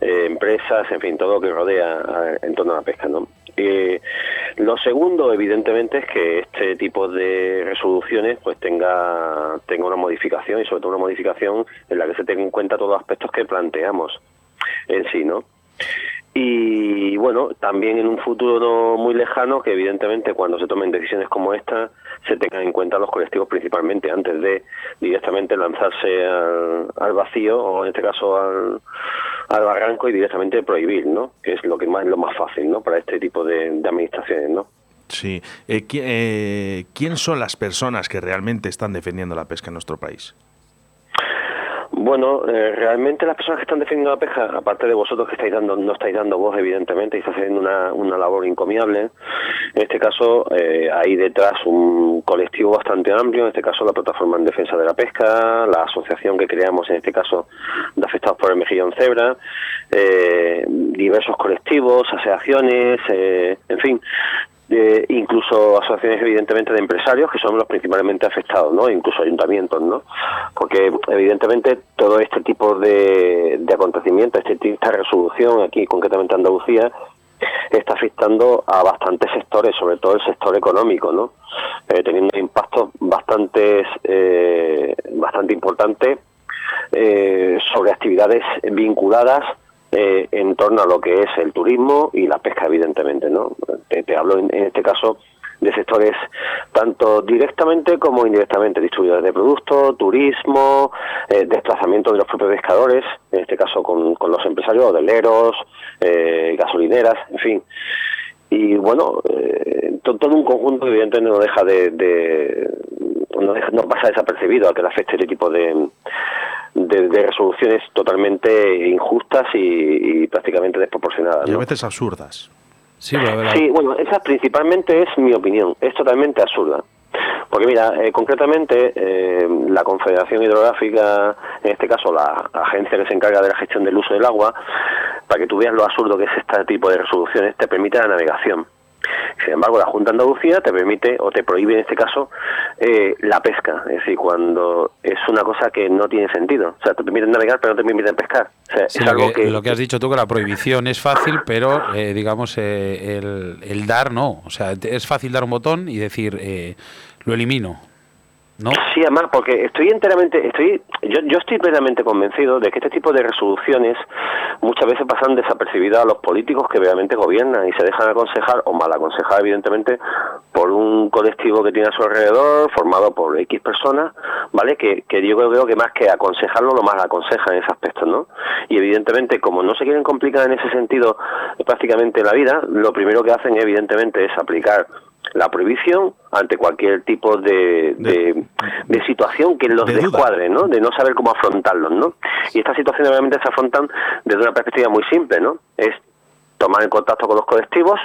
eh, empresas, en fin, todo lo que rodea en torno a la pesca, ¿no? Eh, lo segundo, evidentemente, es que este tipo de resoluciones pues tenga, tenga una modificación y sobre todo una modificación en la que se tengan en cuenta todos los aspectos que planteamos en sí, ¿no? Y bueno, también en un futuro no muy lejano, que evidentemente cuando se tomen decisiones como esta, se tengan en cuenta los colectivos principalmente, antes de directamente lanzarse al, vacío, o en este caso al, al barranco, y directamente prohibir, ¿no? Que es lo que más lo más fácil, ¿no? Para este tipo de, de administraciones, ¿no? Sí. Eh, ¿qui- eh, ¿Quién son las personas que realmente están defendiendo la pesca en nuestro país? Bueno, eh, realmente las personas que están defendiendo la pesca, aparte de vosotros que estáis dando, no estáis dando voz, evidentemente, y estáis haciendo una, una labor encomiable. En este caso, eh, hay detrás un colectivo bastante amplio, en este caso la Plataforma en Defensa de la Pesca, la asociación que creamos, en este caso, de afectados por el mejillón cebra, eh, diversos colectivos, asociaciones, eh, en fin, eh, incluso asociaciones evidentemente de empresarios que son los principalmente afectados, ¿no? Incluso ayuntamientos, ¿no? Porque evidentemente todo este tipo de, de acontecimientos, este, esta resolución aquí concretamente en Andalucía está afectando a bastantes sectores, sobre todo el sector económico, ¿no? Eh, teniendo impactos bastante eh, bastante importantes eh, sobre actividades vinculadas eh, en torno a lo que es el turismo y la pesca, evidentemente, ¿no? Te, hablo en, en este caso de sectores tanto directamente como indirectamente, distribuidores de productos, turismo, eh, desplazamiento de los propios pescadores, en este caso con, con los empresarios, hoteleros, eh, gasolineras, en fin. Y bueno, eh, to- todo un conjunto evidentemente no deja de, de- no, no pasa desapercibido a que le afecte este tipo de, de, de resoluciones totalmente injustas y, y prácticamente desproporcionadas. Y a veces absurdas. Sí, bueno, esa principalmente es mi opinión. Es totalmente absurda. Porque mira, eh, concretamente eh, la Confederación Hidrográfica, en este caso la agencia que se encarga de la gestión del uso del agua, para que tú veas lo absurdo que es este tipo de resoluciones, te permite la navegación. Sin embargo, la Junta de Andalucía te permite o te prohíbe en este caso eh, la pesca. Es decir, cuando es una cosa que no tiene sentido. O sea, te permiten navegar pero no te permiten pescar. O sea, Sí, es lo, algo que, que... lo que has dicho tú, que la prohibición es fácil, pero eh, digamos, eh, el, el dar no. O sea, es fácil dar un botón y decir, eh, lo elimino. ¿No? Sí, además, porque estoy enteramente, estoy, yo, yo estoy plenamente convencido de que este tipo de resoluciones muchas veces pasan desapercibidas a los políticos que realmente gobiernan y se dejan aconsejar o mal aconsejar, evidentemente, por un colectivo que tiene a su alrededor, formado por X personas, ¿vale? Que, que yo creo que más que aconsejarlo, lo más aconsejan en ese aspecto, ¿no? Y evidentemente, como no se quieren complicar en ese sentido prácticamente la vida, lo primero que hacen, evidentemente, es aplicar la prohibición ante cualquier tipo de, de, de situación que los de descuadre, ¿no? De no saber cómo afrontarlos, ¿no? Y estas situaciones realmente se afrontan desde una perspectiva muy simple, ¿no? Es tomar el contacto con los colectivos,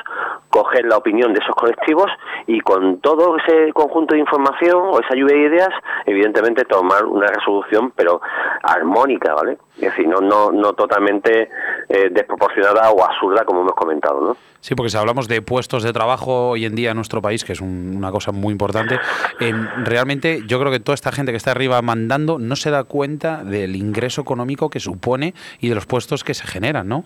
coger la opinión de esos colectivos y con todo ese conjunto de información o esa lluvia de ideas, evidentemente tomar una resolución, pero armónica, ¿vale? Es decir, no, no, no totalmente eh, desproporcionada o absurda, como hemos comentado, ¿no? Sí, porque si hablamos de puestos de trabajo hoy en día en nuestro país, que es un- una cosa muy importante, em, realmente yo creo que toda esta gente que está arriba mandando no se da cuenta del ingreso económico que supone y de los puestos que se generan, ¿no?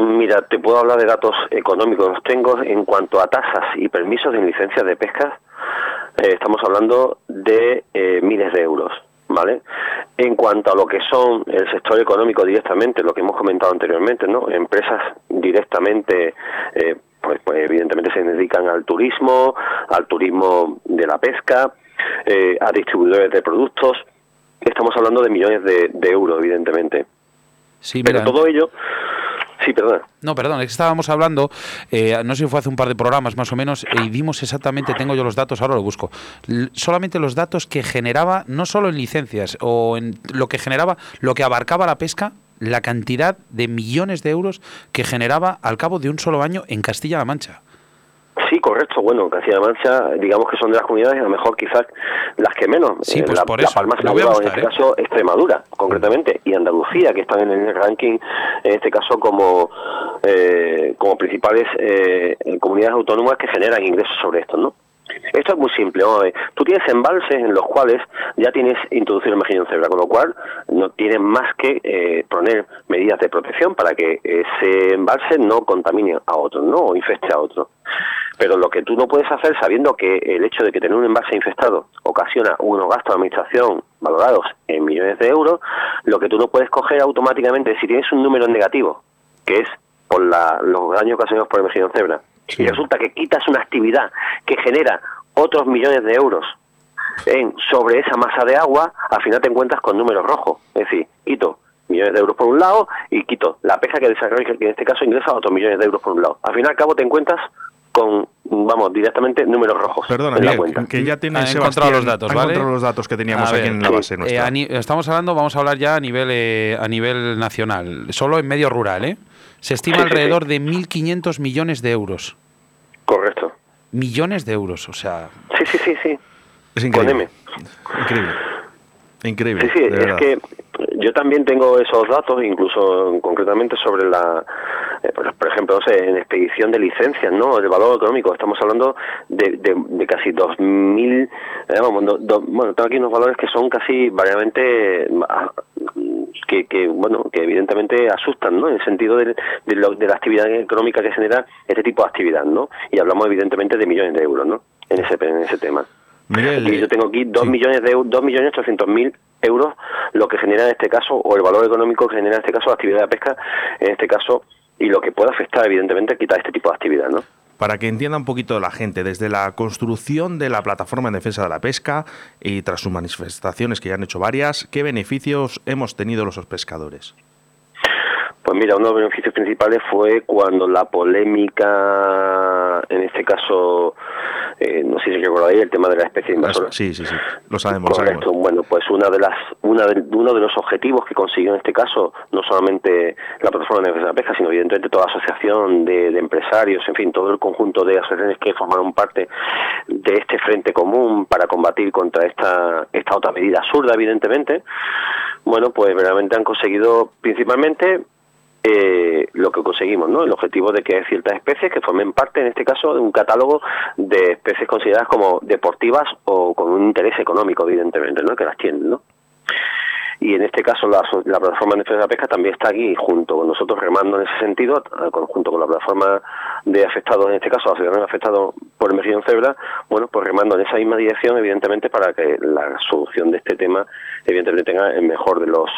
Mira, te puedo hablar de datos económicos. Los tengo en cuanto a tasas y permisos de licencias de pesca. eh, estamos hablando de eh, miles de euros, ¿vale? En cuanto a lo que son el sector económico directamente, lo que hemos comentado anteriormente, ¿no? Empresas directamente, eh, pues, pues evidentemente se dedican al turismo, al turismo de la pesca, eh, a distribuidores de productos. Estamos hablando de millones de, de euros, evidentemente. Sí, Pero mira, todo ello, sí, perdona. No, perdón, estábamos hablando, eh, no sé si fue hace un par de programas más o menos, eh, y vimos exactamente, tengo yo los datos, ahora lo busco, solamente los datos que generaba, no solo en licencias, o en lo que generaba, lo que abarcaba la pesca, la cantidad de millones de euros que generaba al cabo de un solo año en Castilla-La Mancha. Sí, correcto. Bueno, Castilla-La Mancha, digamos que son de las comunidades, a lo mejor quizás las que menos. Sí, Eh, pues la, por La eso, Palma se la ha voy a llevado, en este ¿eh? caso Extremadura, concretamente, y Andalucía, que están en el ranking, en este caso como, eh, como principales eh, comunidades autónomas que generan ingresos sobre esto, ¿no? Esto es muy simple. ver. Tú tienes embalses en los cuales ya tienes introducido el mejillón cebra, con lo cual no tienes más que eh, poner medidas de protección para que ese embalse no contamine a otro, ¿no? O infeste a otro. Pero lo que tú no puedes hacer, sabiendo que el hecho de que tener un embalse infestado ocasiona unos gastos de administración valorados en millones de euros, lo que tú no puedes coger automáticamente, si tienes un número negativo, que es por la- los daños ocasionados por el mejillón y resulta que quitas una actividad que genera otros millones de euros en sobre esa masa de agua, al final te encuentras con números rojos. Es decir, quito millones de euros por un lado y quito la pesca que desarrolla, que en este caso ingresa otros millones de euros por un lado. Al fin y al cabo te encuentras con, vamos, directamente números rojos Perdona, en la cuenta. que ya tiene Ha encontrado los datos, ¿vale? encontrado los datos que teníamos aquí en la base eh, nuestra. a ni- estamos hablando, vamos a hablar ya a nivel, eh, a nivel nacional, solo en medio rural, ¿eh? Se estima Sí, sí, sí. alrededor de 1.500 millones de euros. Correcto. Millones de euros, o sea, Sí, sí, sí, sí. es Con increíble. M. Increíble. Increíble. Sí, sí, es verdad. que yo también tengo esos datos, incluso concretamente sobre la, eh, por, por ejemplo, no sé, en expedición de licencias, ¿no? El valor económico, estamos hablando de, de, de casi 2.000, eh, vamos, do- do- bueno, tengo aquí unos valores que son casi variablemente, ah, que, que, bueno, que evidentemente asustan, ¿no? En el sentido de, de, lo- de la actividad económica que genera este tipo de actividad, ¿no? Y hablamos evidentemente de millones de euros, ¿no? En ese, en ese tema. Miguel, Y yo tengo aquí 2 sí. millones de euros, 2 millones 300 mil euros, lo que genera en este caso, o el valor económico que genera en este caso la actividad de pesca, en este caso, y lo que puede afectar, evidentemente, quitar este tipo de actividad, ¿no? para que entienda un poquito la gente, desde la construcción de la plataforma en defensa de la pesca y tras sus manifestaciones que ya han hecho varias, ¿qué beneficios hemos tenido los pescadores? Pues mira, uno de los beneficios principales fue cuando la polémica, en este caso, eh, no sé si recordáis, el tema de la especie invasora. Sí, sí, sí, lo sabemos, lo sabemos. Bueno, pues una de las, una de, uno de los objetivos que consiguió en este caso, no solamente la plataforma de defensa de la pesca, sino evidentemente toda la asociación de, de empresarios, en fin, todo el conjunto de asociaciones que formaron parte de este frente común para combatir contra esta, esta otra medida absurda, evidentemente. Bueno, pues realmente han conseguido principalmente eh, lo que conseguimos, ¿no? El objetivo de que hay ciertas especies que formen parte, en este caso, de un catálogo de especies consideradas como deportivas o con un interés económico, evidentemente, ¿no? Que las tienen, ¿no? Y en este caso la, la plataforma de la pesca también está aquí junto con nosotros remando en ese sentido, junto con la plataforma de afectados, en este caso la asociación afectados por mejillón cebra, bueno, pues remando en esa misma dirección, evidentemente, para que la solución de este tema, evidentemente, tenga el mejor de los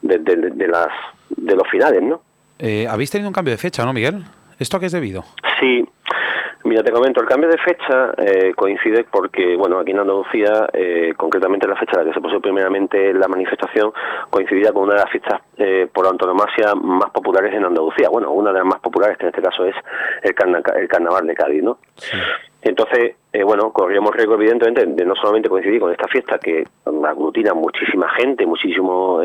de las de los finales, ¿no? eh, habéis tenido un cambio de fecha, ¿no, Miguel? ¿Esto a qué es debido? Sí, mira, te comento, el cambio de fecha eh, coincide porque, bueno, aquí en Andalucía, eh, concretamente la fecha en la que se puso primeramente la manifestación, coincidía con una de las fiestas eh, por antonomasia más populares en Andalucía. Bueno, una de las más populares, que en este caso es el, carna- el carnaval de Cádiz, ¿no? Entonces, eh, bueno, corríamos riesgo, evidentemente, de no solamente coincidir con esta fiesta que aglutina muchísima gente, muchísimas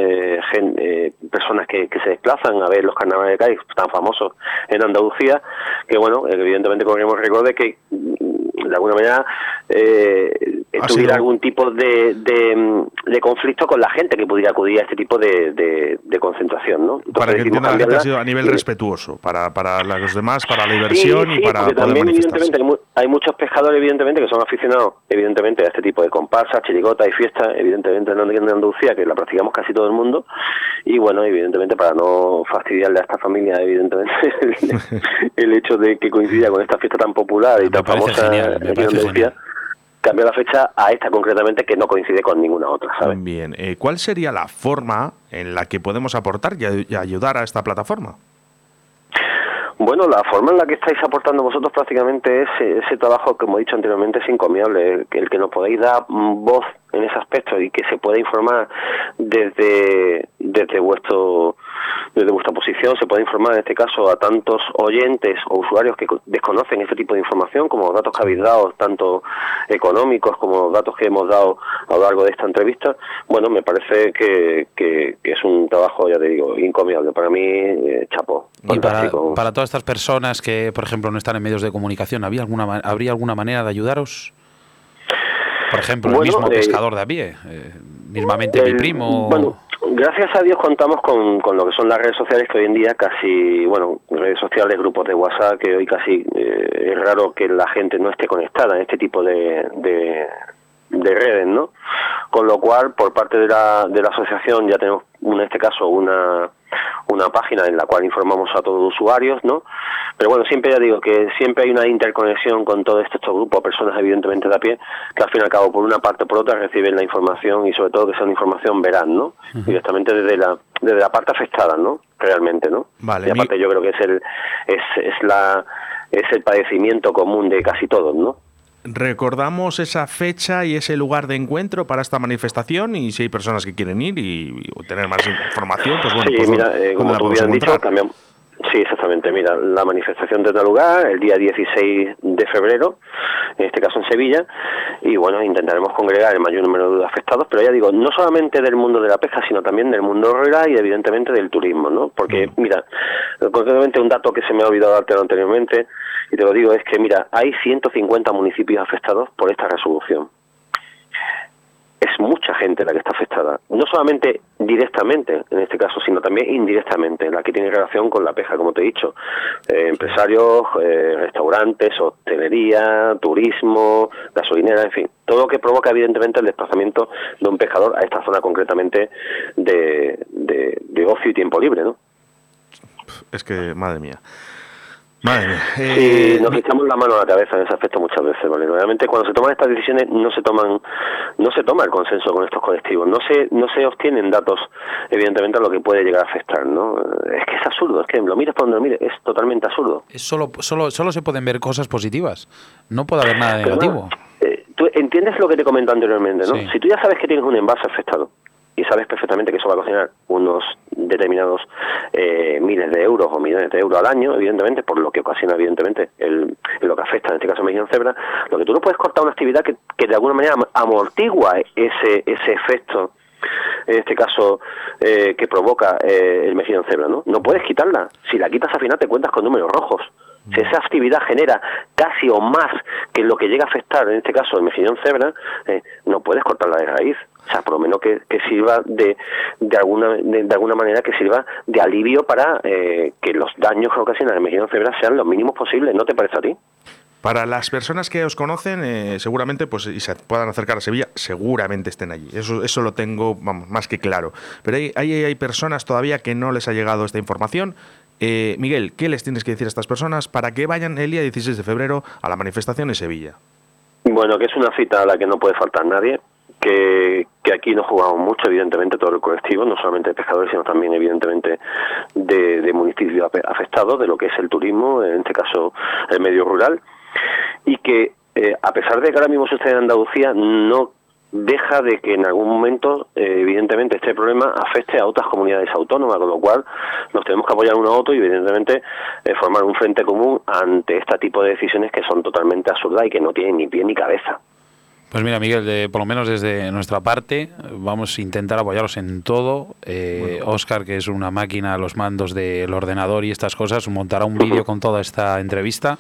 personas que, que se desplazan a ver los carnavales de Cádiz tan famosos en Andalucía, que bueno, evidentemente corríamos riesgo de que mm, de alguna manera eh, tuviera sido- algún tipo de, de, mm, de conflicto con la gente que pudiera acudir a este tipo de, de- de concentración, ¿no? Entonces Para que entienda la gente, ha sido a nivel y- respetuoso, para, para los demás, para la diversión Sí, y sí, para porque poder también manifestarse. evidentemente hay, mu- hay muchos pescadores evidentemente que son aficionados evidentemente a este tipo de comparsas, chirigotas y fiestas evidentemente en Andalucía que la practicamos casi todo el mundo y bueno evidentemente para no fastidiarle a esta familia evidentemente [LAUGHS] el, el hecho de que coincida con esta fiesta tan popular y Me tan famosa genial, me aquí en Andalucía cambiar la fecha a esta concretamente que no coincide con ninguna otra ¿sabes? Bien, eh, ¿cuál sería la forma en la que podemos aportar y, ay- y ayudar a esta plataforma? Bueno, la forma en la que estáis aportando vosotros prácticamente es ese trabajo, como he dicho anteriormente, es encomiable. El, el que nos podáis dar voz en ese aspecto y que se pueda informar desde, desde vuestro desde vuestra posición, se puede informar en este caso a tantos oyentes o usuarios que co- desconocen este tipo de información, como los datos que habéis dado, tanto económicos como los datos que hemos dado a lo largo de esta entrevista. Bueno, me parece que, que- que es un trabajo, ya te digo, encomiable. Para mí, eh, chapo. Y para, para todas estas personas que, por ejemplo, no están en medios de comunicación, ¿había alguna, ¿habría alguna manera de ayudaros? Por ejemplo, el Bueno, mismo eh, pescador de a pie, eh, mismamente mi El- primo. Bueno, gracias a Dios contamos con, con lo que son las redes sociales que hoy en día casi, bueno, redes sociales, grupos de WhatsApp, que hoy casi eh, es raro que la gente no esté conectada en este tipo de, de, de redes, ¿no? Con lo cual, por parte de la, de la asociación ya tenemos, en este caso, una, una página en la cual informamos a todos los usuarios, ¿no? Pero bueno, siempre ya digo que siempre hay una interconexión con todos estos, estos grupos, personas evidentemente de a pie, que al fin y al cabo, por una parte o por otra, reciben la información y sobre todo que sea una información veraz, ¿no? Directamente desde la, desde la parte afectada, ¿no? Realmente, ¿no? Vale, y aparte mi- yo creo que es el, es, es la, es el padecimiento común de casi todos, ¿no? Recordamos esa fecha y ese lugar de encuentro para esta manifestación y si hay personas que quieren ir y, y tener más información, pues bueno, sí, pues mira, ¿dónde- eh, como tú bien dicho, cambiamos. Sí, exactamente. Mira, la manifestación tendrá lugar el día 16 de febrero, en este caso en Sevilla, y bueno, intentaremos congregar el mayor número de afectados, pero ya digo, no solamente del mundo de la pesca, sino también del mundo rural y evidentemente del turismo, ¿no? Porque, mira, concretamente un dato que se me ha olvidado darte anteriormente, y te lo digo, es que, mira, hay 150 municipios afectados por esta resolución es mucha gente la que está afectada, no solamente directamente en este caso, sino también indirectamente, la que tiene relación con la pesca, como te he dicho, Eh, empresarios, eh, restaurantes, hostelería, turismo, gasolinera, en fin, todo lo que provoca evidentemente el desplazamiento de un pescador a esta zona concretamente de, de, de ocio y tiempo libre, ¿no? Es que, madre mía. Madre mía. Sí, Eh, nos echamos la mano a la cabeza en ese aspecto muchas veces, ¿vale? Realmente cuando se toman estas decisiones no se toman, no se toma el consenso con estos colectivos, no se, no se obtienen datos, evidentemente, a lo que puede llegar a afectar, ¿no? Es que es absurdo, es que lo mires por donde lo mires, es totalmente absurdo. Es solo, solo, solo se pueden ver cosas positivas. No puede haber nada Pero negativo. no, eh, tú entiendes lo que te comenté anteriormente, ¿no? Sí. Si tú ya sabes que tienes un envase afectado y sabes perfectamente que eso va a cocinar unos determinados eh, miles de euros o millones de euros al año, evidentemente, por lo que ocasiona, evidentemente, el, lo que afecta, en este caso, a Mejillón Cebra, lo que tú no puedes cortar una actividad que, que de alguna manera am- amortigua ese, ese efecto en este caso eh, que provoca eh, el mejillón cebra, ¿no? No puedes quitarla. Si la quitas al final te cuentas con números rojos. Si esa actividad genera casi o más que lo que llega a afectar, en este caso el mejillón cebra, eh, no puedes cortarla de raíz. O sea, por lo menos que, que sirva de, de, alguna, de, alguna manera que sirva de alivio para eh, que los daños que ocasiona el mejillón cebra sean los mínimos posibles. ¿No te parece a ti? Para las personas que os conocen, eh, seguramente pues y se puedan acercar a Sevilla, seguramente estén allí. Eso, eso lo tengo vamos, más que claro. Pero hay, hay, hay personas todavía que no les ha llegado esta información. Eh, Miguel, ¿qué les tienes que decir a estas personas para que vayan el día 16 de febrero a la manifestación en Sevilla? Bueno, que es una cita a la que no puede faltar nadie, que, aquí nos jugamos mucho, evidentemente, todo el colectivo, no solamente de pescadores, sino también, evidentemente, de, de municipios afectados, de lo que es el turismo, en este caso el medio rural, y que eh, a pesar de que ahora mismo está en Andalucía, no deja de que en algún momento, eh, evidentemente, este problema afecte a otras comunidades autónomas, con lo cual nos tenemos que apoyar uno a otro y, evidentemente, eh, formar un frente común ante este tipo de decisiones que son totalmente absurdas y que no tienen ni pie ni cabeza. Pues mira, Miguel, de- por lo menos desde nuestra parte, vamos a intentar apoyaros en todo. Eh, Oscar, que es una máquina a los mandos del ordenador y estas cosas, montará un vídeo con toda esta entrevista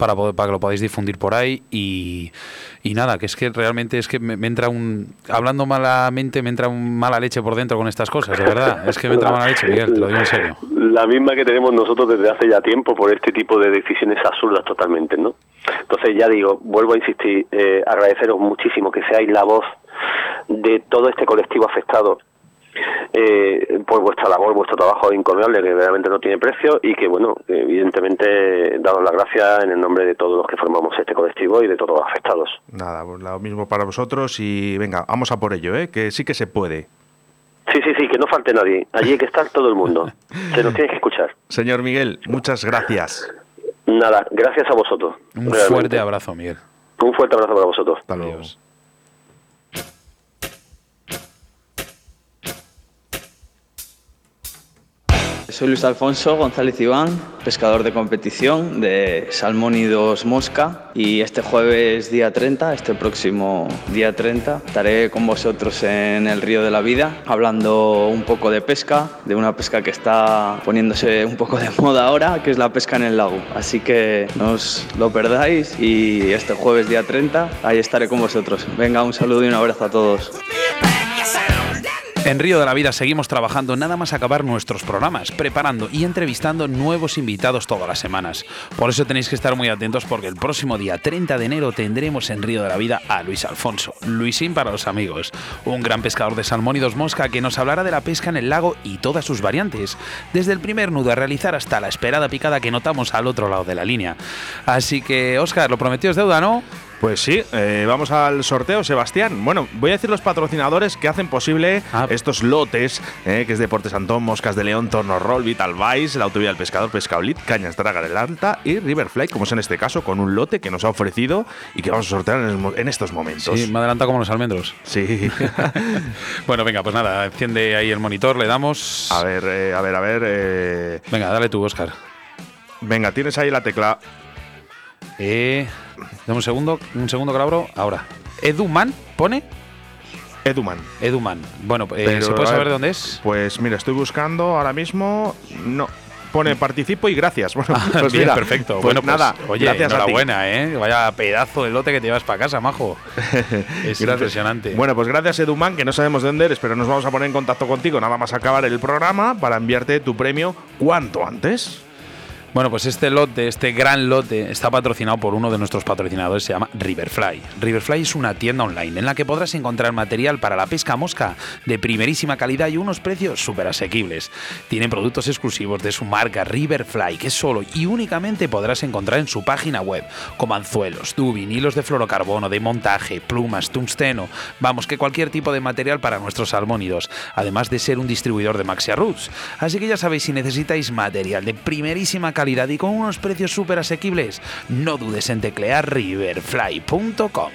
para, poder- para que lo podáis difundir por ahí. Y, y nada, que es que realmente es que me, entra un. Hablando malamente, me entra un mala leche por dentro con estas cosas, de verdad. Es que me entra mala leche, Miguel, te lo digo en serio. La misma que tenemos nosotros desde hace ya tiempo por este tipo de decisiones absurdas totalmente, ¿no? Entonces ya digo, vuelvo a insistir, eh, agradeceros muchísimo que seáis la voz de todo este colectivo afectado eh, por vuestra labor, vuestro trabajo incomiable que realmente no tiene precio y que bueno, evidentemente daros las gracias en el nombre de todos los que formamos este colectivo y de todos los afectados. Nada, pues lo mismo para vosotros y venga, vamos a por ello, ¿eh? que sí que se puede. Sí, sí, sí, que no falte nadie. Allí hay que estar todo el mundo. [LAUGHS] Se nos tiene que escuchar. Señor Miguel, muchas gracias. Nada, gracias a vosotros. Un realmente. fuerte abrazo, Miguel. Un fuerte abrazo para vosotros. Hasta luego. Adiós. Soy Luis Alfonso González Iván, pescador de competición de Salmónidos Mosca y este jueves día 30, este próximo día 30, estaré con vosotros en el Río de la Vida hablando un poco de pesca, de una pesca que está poniéndose un poco de moda ahora, que es la pesca en el lago. Así que no os lo perdáis y este jueves día 30 ahí estaré con vosotros. Venga, un saludo y un abrazo a todos. En Río de la Vida seguimos trabajando nada más acabar nuestros programas, preparando y entrevistando nuevos invitados todas las semanas. Por eso tenéis que estar muy atentos porque el próximo día 30 de enero tendremos en Río de la Vida a Luis Alfonso, Luisín para los amigos, un gran pescador de salmónidos mosca que nos hablará de la pesca en el lago y todas sus variantes, desde el primer nudo a realizar hasta la esperada picada que notamos al otro lado de la línea. Así que, Óscar, lo prometido es deuda, ¿no? Pues sí, eh, vamos al sorteo, Sebastián. Bueno, voy a decir los patrocinadores que hacen posible Ah. estos lotes, eh, que es Deportes Antón, Moscas de León, Torno Roll, Vital Vice, la Autovía del Pescador, Pescaolit, Cañas Draga del Alta y Riverfly, como es en este caso, con un lote que nos ha ofrecido y que vamos a sortear en, el mo- en estos momentos. Sí, me adelanta como los almendros. Sí. [LAUGHS] Bueno, venga, pues nada, enciende ahí el monitor, le damos. a ver, eh, a ver, a ver. eh, Venga, dale tú, Oscar. venga, tienes ahí la tecla. Eh, dame un segundo, un segundo que la abro. Ahora. Eduman, pone. Eduman. Eduman. Bueno, eh, Pero, ¿se puede a saber de dónde es? Pues mira, estoy buscando ahora mismo. No. Pone participo y gracias. [LAUGHS] Bueno, pues Ah, Bien, mira, perfecto. pues bueno, pues, nada, oye, gracias a ti. enhorabuena, ¿eh? Vaya pedazo de lote que te llevas para casa, majo. [LAUGHS] es impresionante. Bueno, pues gracias Eduman, que no sabemos de dónde eres, pero nos vamos a poner en contacto contigo nada más acabar el programa para enviarte tu premio cuanto antes. Bueno, pues este lote, este gran lote, está patrocinado por uno de nuestros patrocinadores, se llama Riverfly. Riverfly es una tienda online en la que podrás encontrar material para la pesca mosca de primerísima calidad y unos precios súper asequibles. Tienen productos exclusivos de su marca Riverfly que solo y únicamente podrás encontrar en su página web, como anzuelos, tubing, hilos de fluorocarbono, de montaje, plumas, tungsteno, vamos, que cualquier tipo de material para nuestros salmónidos, además de ser un distribuidor de Maxia Roots. Así que ya sabéis, si necesitáis material de primerísima calidad y con unos precios súper asequibles, no dudes en teclear riverfly.com.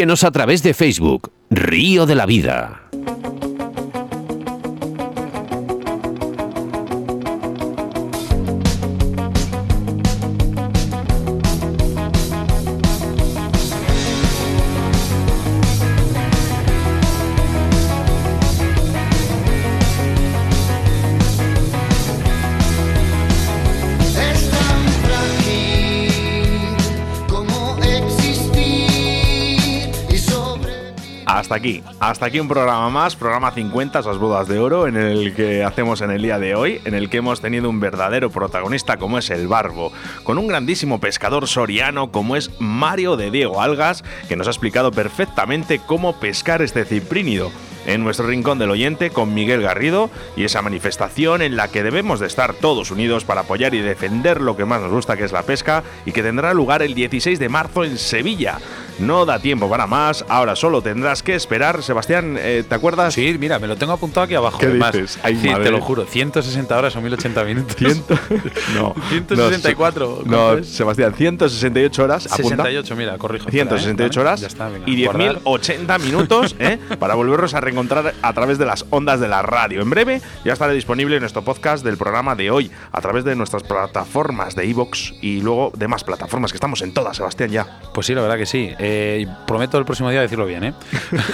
Síguenos a través de Facebook, Río de la Vida. Hasta aquí, hasta aquí un programa más, programa 50, esas bodas de oro, en el que hacemos en el día de hoy, en el que hemos tenido un verdadero protagonista como es el Barbo, con un grandísimo pescador soriano como es Mario de Diego Algas, que nos ha explicado perfectamente cómo pescar este ciprínido en nuestro rincón del oyente con Miguel Garrido y esa manifestación en la que debemos de estar todos unidos para apoyar y defender lo que más nos gusta que es la pesca y que tendrá lugar el 16 de marzo en Sevilla. No da tiempo para más, ahora solo tendrás que esperar. Sebastián, eh, ¿te acuerdas? Sí, mira, me lo tengo apuntado aquí abajo. ¿Qué además. dices? Ay, Sí, te lo juro, 160 horas o 1080 minutos. [LAUGHS] No, 164. No, ¿cuánto es? Sebastián, 168 horas. apunta. 68, mira, corrijo. 168 Vale, horas Ya está, venga. y guardar. 10.080 minutos [LAUGHS] ¿eh? para volvernos a reencontrar a través de las ondas de la radio. En breve ya estará disponible nuestro podcast del programa de hoy a través de nuestras plataformas de iVoox y luego de más plataformas que estamos en todas, Sebastián, ya. Pues sí, la verdad que sí. Eh, prometo el próximo día decirlo bien, ¿eh?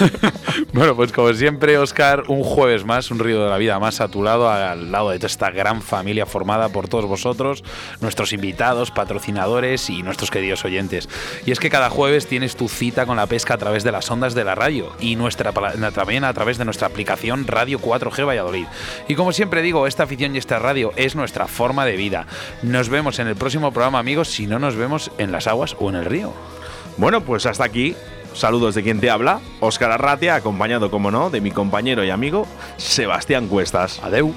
[LAUGHS] bueno, pues como siempre, Oscar, un jueves más, un río de la vida más a tu lado, al lado de toda esta gran familia formada por todos vosotros, nuestros invitados, patrocinadores y nuestros queridos oyentes. Y es que cada jueves tienes tu cita con la pesca a través de las ondas de la radio y nuestra pla- también a través de nuestra aplicación Radio 4G Valladolid. Y como siempre digo, esta afición y esta radio es nuestra forma de vida. Nos vemos en el próximo programa, amigos, si no nos vemos en las aguas o en el río. Bueno, pues hasta aquí. Saludos de quien te habla, Óscar Arratia, acompañado, como no, de mi compañero y amigo Sebastián Cuestas. Adeu.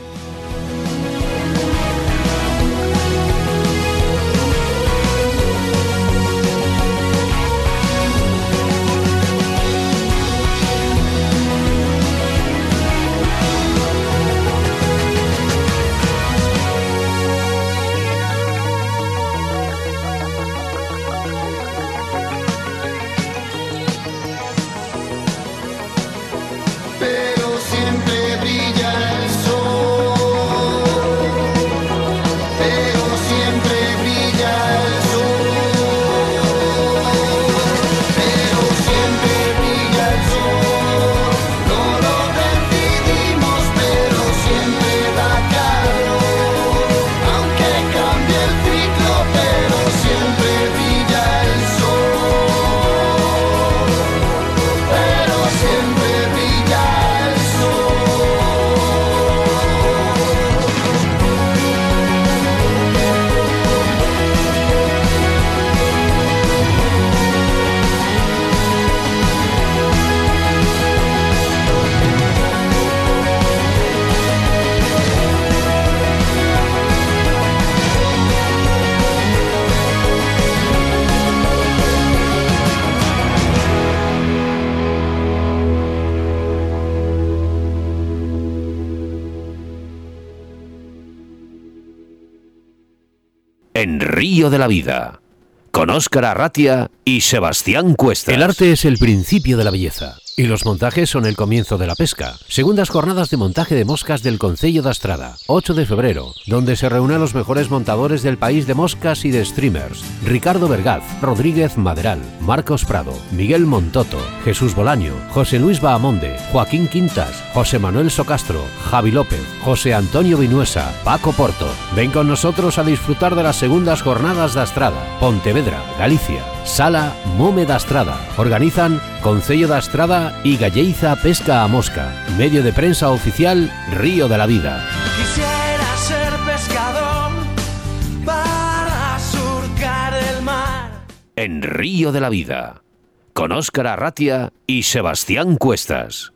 De la Vida, con Óscar Arratia y Sebastián Cuestas. El arte es el principio de la belleza y los montajes son el comienzo de la pesca. Segundas jornadas de montaje de moscas del Concello de Astrada, 8 de febrero, donde se reúnen los mejores montadores del país de moscas y de streamers. Ricardo Vergaz, Rodríguez Maderal, Marcos Prado, Miguel Montoto, Jesús Bolaño, José Luis Bahamonde, Joaquín Quintas, José Manuel Socastro, Javi López, José Antonio Vinuesa, Paco Porto. Ven con nosotros a disfrutar de las segundas jornadas de Astrada, Pontevedra, Galicia. Sala Mome da Astrada. Organizan Concello da Astrada y Galleiza Pesca a Mosca. Medio de prensa oficial Río de la Vida. Quisiera ser pescador para surcar el mar. En Río de la Vida, con Óscar Arratia y Sebastián Cuestas.